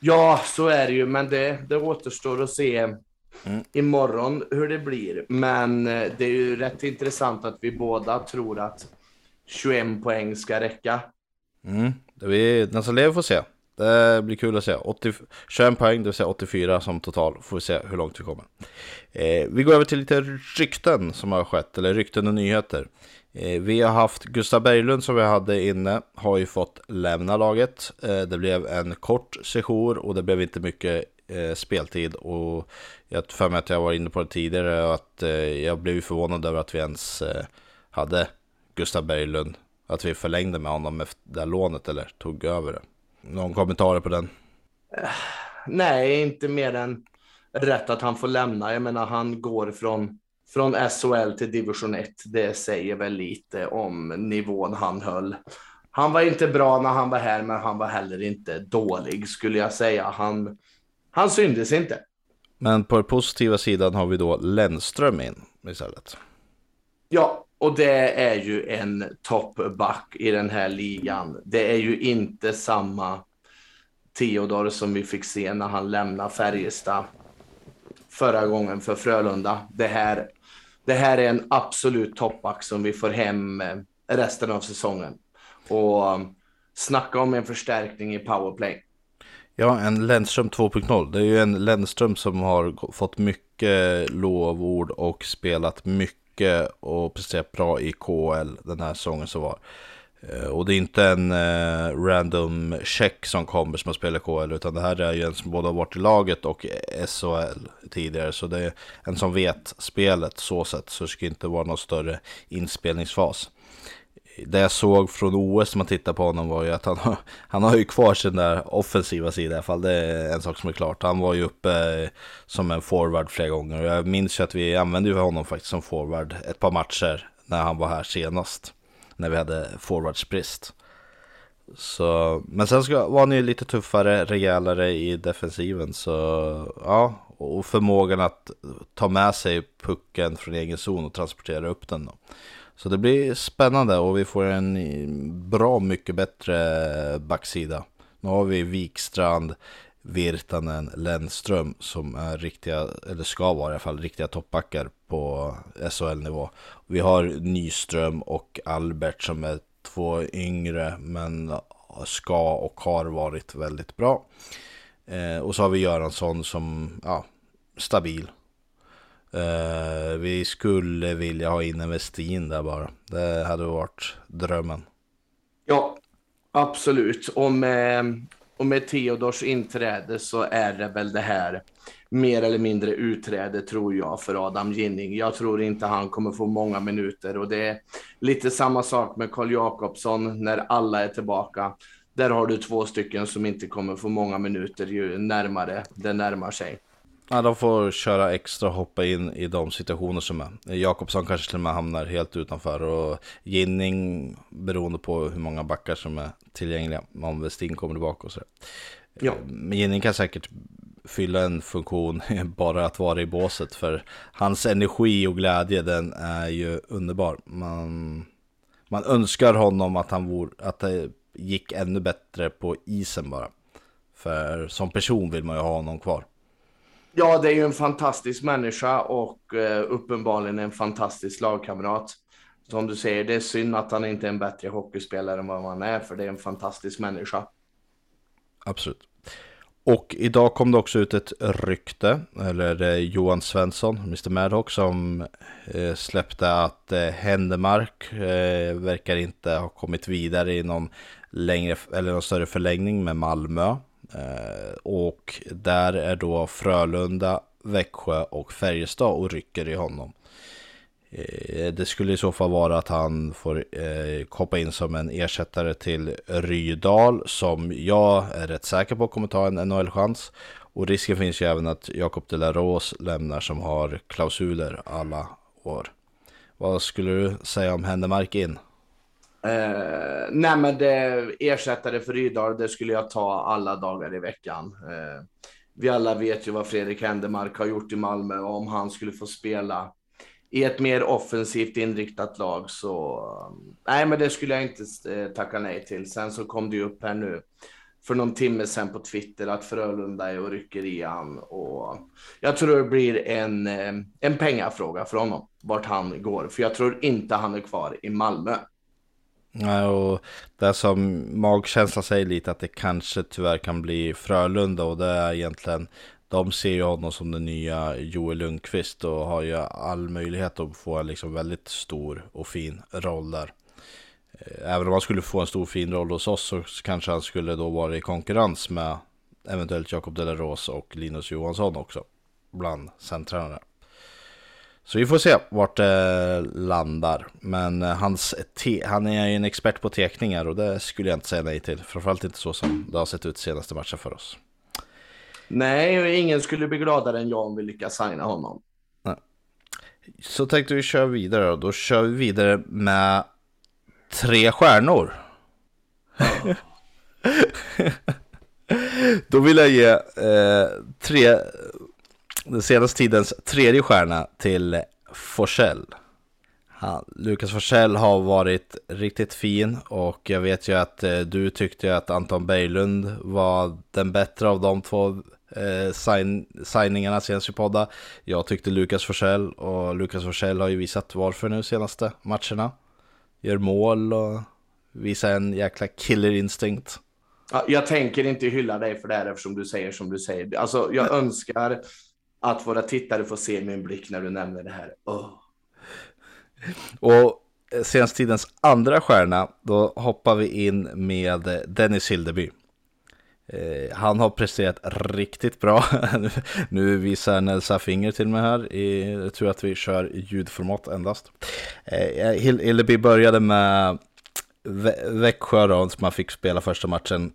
Ja, så är det ju, men det, det återstår att se mm. imorgon hur det blir. Men eh, det är ju rätt intressant att vi båda tror att 21 poäng ska räcka. Mm. Det vi nästan lever får se. Det blir kul att se. 80, 21 poäng, det vill säga 84 som total. Får vi se hur långt vi kommer. Eh, vi går över till lite rykten som har skett, eller rykten och nyheter. Eh, vi har haft Gustav Berglund som vi hade inne, har ju fått lämna laget. Eh, det blev en kort session och det blev inte mycket eh, speltid. Och jag för mig att jag var inne på det tidigare att eh, jag blev förvånad över att vi ens eh, hade Gustav Berglund. Att vi förlängde med honom efter det lånet eller tog över det. Någon kommentar på den? Eh, nej, inte mer än rätt att han får lämna. Jag menar, han går från från SHL till division 1, det säger väl lite om nivån han höll. Han var inte bra när han var här, men han var heller inte dålig skulle jag säga. Han, han syndes inte. Men på den positiva sidan har vi då Lennström in istället. Ja, och det är ju en toppback i den här ligan. Det är ju inte samma Theodor som vi fick se när han lämnade Färjestad förra gången för Frölunda. Det här det här är en absolut toppback som vi får hem eh, resten av säsongen. Och eh, snacka om en förstärkning i powerplay. Ja, en Lennström 2.0. Det är ju en Lennström som har fått mycket lovord och spelat mycket och presterat bra i KL den här säsongen som var. Eh, och det är inte en eh, random check som kommer som har spelat KL utan det här är ju en som både har varit i laget och SHL tidigare. Så det är en som vet spelet så sett så det ska inte vara någon större inspelningsfas. Det jag såg från OS när man tittar på honom var ju att han, har, han har ju kvar sin där offensiva sida i alla fall. Det är en sak som är klart. Han var ju uppe eh, som en forward flera gånger och jag minns ju att vi använde ju honom faktiskt som forward ett par matcher när han var här senast när vi hade forwardsbrist. Så, men sen ska, var ju lite tuffare, rejälare i defensiven. Så ja, och förmågan att ta med sig pucken från egen zon och transportera upp den. Då. Så det blir spännande och vi får en bra mycket bättre backsida. Nu har vi Wikstrand, Virtanen, Lennström som är riktiga, eller ska vara i alla fall, riktiga toppbackar på SHL-nivå. Vi har Nyström och Albert som är två yngre men ska och har varit väldigt bra. Eh, och så har vi Göransson som, ja, stabil. Eh, vi skulle vilja ha in en Westin där bara. Det hade varit drömmen. Ja, absolut. Och eh, med och med Theodors inträde så är det väl det här mer eller mindre utträde tror jag för Adam Ginning. Jag tror inte han kommer få många minuter och det är lite samma sak med Karl Jakobsson när alla är tillbaka. Där har du två stycken som inte kommer få många minuter ju närmare det närmar sig. Ja, de får köra extra och hoppa in i de situationer som är. Jakobsson kanske till och med hamnar helt utanför och Ginning beroende på hur många backar som är tillgängliga. Om Westin kommer tillbaka och så. Ja. Men Ginning kan säkert fylla en funktion, bara att vara i båset. För hans energi och glädje, den är ju underbar. Man, man önskar honom att, han vore, att det gick ännu bättre på isen bara. För som person vill man ju ha honom kvar. Ja, det är ju en fantastisk människa och eh, uppenbarligen en fantastisk lagkamrat. Som du säger, det är synd att han inte är en bättre hockeyspelare än vad man är, för det är en fantastisk människa. Absolut. Och idag kom det också ut ett rykte, eller eh, Johan Svensson, Mr Madhawk, som eh, släppte att eh, Händemark verkar inte ha kommit vidare i någon längre eller någon större förlängning med Malmö. Och där är då Frölunda, Växjö och Färjestad och rycker i honom. Eh, det skulle i så fall vara att han får eh, hoppa in som en ersättare till Rydal som jag är rätt säker på kommer ta en NHL-chans. Och risken finns ju även att Jakob de la Rose lämnar som har klausuler alla år. Vad skulle du säga om Händemark in? Eh, nej, men det, ersättare för Rydal, det skulle jag ta alla dagar i veckan. Eh, vi alla vet ju vad Fredrik Händemark har gjort i Malmö och om han skulle få spela i ett mer offensivt inriktat lag så eh, nej, men det skulle jag inte eh, tacka nej till. Sen så kom det ju upp här nu för någon timme sedan på Twitter att Frölunda är och rycker i han och jag tror det blir en, eh, en pengafråga för honom vart han går, för jag tror inte han är kvar i Malmö. Nej, och det som magkänslan säger lite att det kanske tyvärr kan bli Frölunda och det är egentligen de ser ju honom som den nya Joel Lundqvist och har ju all möjlighet att få en liksom väldigt stor och fin roll där. Eh, även om han skulle få en stor fin roll hos oss så kanske han skulle då vara i konkurrens med eventuellt Jakob Delaros och Linus Johansson också. Bland centrarna. Så vi får se vart det landar. Men eh, hans hans han är ju en expert på teckningar och det skulle jag inte säga nej till. Framförallt inte så som det har sett ut senaste matchen för oss. Nej, ingen skulle bli gladare än jag om vi lyckas signa honom. Nej. Så tänkte vi köra vidare då. Då kör vi vidare med tre stjärnor. då vill jag ge eh, tre, den senaste tidens tredje stjärna till Forsell. Han, Lukas Forsell har varit riktigt fin och jag vet ju att eh, du tyckte att Anton Berglund var den bättre av de två eh, sign, signingarna senaste podda. Jag tyckte Lukas Forsell och Lukas Forsell har ju visat varför nu senaste matcherna. Gör mål och visar en jäkla killer instinct. Jag tänker inte hylla dig för det här eftersom du säger som du säger. Alltså, jag önskar att våra tittare får se min blick när du nämner det här. Oh. Och senaste tidens andra stjärna, då hoppar vi in med Dennis Hildeby. Eh, han har presterat riktigt bra. nu visar Nelsa finger till mig här. I, jag tror att vi kör ljudformat endast. Eh, började med Växjö då, som han fick spela första matchen.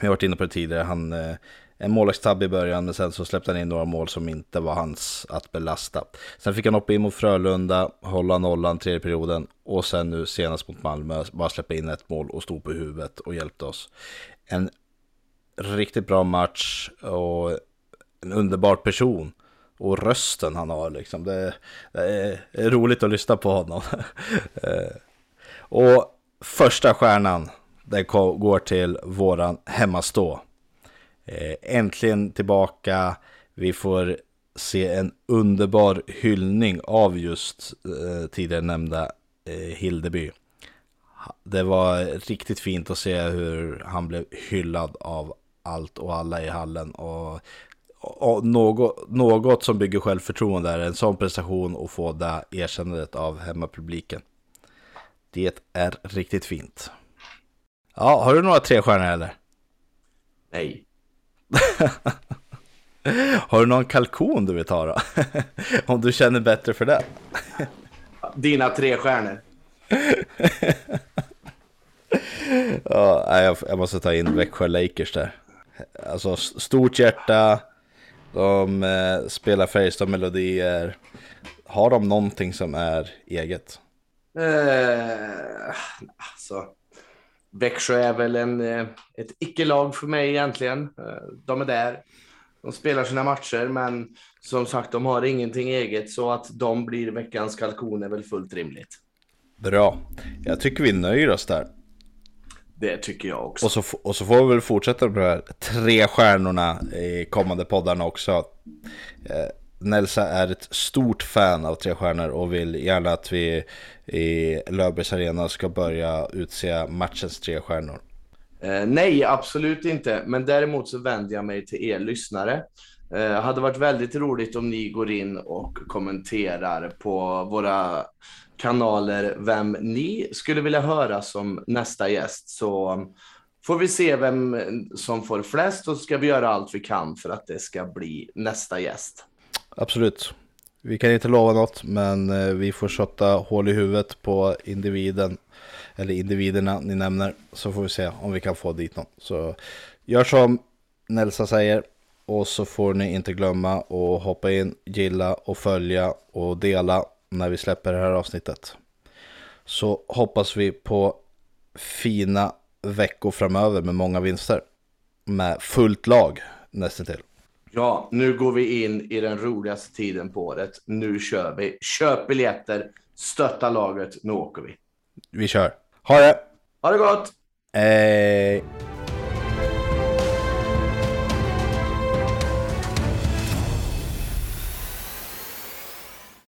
Vi har varit inne på det tidigare. Han, eh, en målvaktstabb i början, men sen så släppte han in några mål som inte var hans att belasta. Sen fick han hoppa in mot Frölunda, hålla nollan tredje perioden och sen nu senast mot Malmö bara släppa in ett mål och stå på huvudet och hjälpte oss. En riktigt bra match och en underbar person. Och rösten han har liksom, det, det är roligt att lyssna på honom. Eh, och första stjärnan, den går till våran hemmastå. Eh, äntligen tillbaka, vi får se en underbar hyllning av just eh, tidigare nämnda Hildeby. Det var riktigt fint att se hur han blev hyllad av allt och alla i hallen. Och, och något, något som bygger självförtroende är en sån prestation och få det erkännandet av hemmapubliken. Det är riktigt fint. Ja, har du några tre stjärnor eller? Nej. har du någon kalkon du vill ta då? Om du känner bättre för det. Dina tre stjärnor. ja, jag, jag måste ta in Växjö Lakers där. Alltså stort hjärta, de eh, spelar Färjestad-melodier. Har de någonting som är eget? Eh, alltså, Växjö är väl en, eh, ett icke-lag för mig egentligen. Eh, de är där. De spelar sina matcher, men som sagt, de har ingenting eget, så att de blir veckans kalkon är väl fullt rimligt. Bra. Jag tycker vi nöjer oss där. Det tycker jag också. Och så, och så får vi väl fortsätta med de här tre stjärnorna i kommande poddarna också. Eh, Nelsa är ett stort fan av Tre Stjärnor och vill gärna att vi i Löfbergs Arena ska börja utse matchens tre stjärnor. Eh, nej, absolut inte. Men däremot så vänder jag mig till er lyssnare. Eh, hade varit väldigt roligt om ni går in och kommenterar på våra kanaler vem ni skulle vilja höra som nästa gäst. Så får vi se vem som får flest och så ska vi göra allt vi kan för att det ska bli nästa gäst. Absolut. Vi kan inte lova något, men eh, vi får sätta hål i huvudet på individen, eller individerna ni nämner, så får vi se om vi kan få dit någon. Så gör som Nelsa säger, och så får ni inte glömma att hoppa in, gilla och följa och dela när vi släpper det här avsnittet. Så hoppas vi på fina veckor framöver med många vinster. Med fullt lag nästan till. Ja, nu går vi in i den roligaste tiden på året. Nu kör vi. Köp biljetter, stötta laget, nu åker vi. Vi kör. Ha det! Ha det gott! Hej!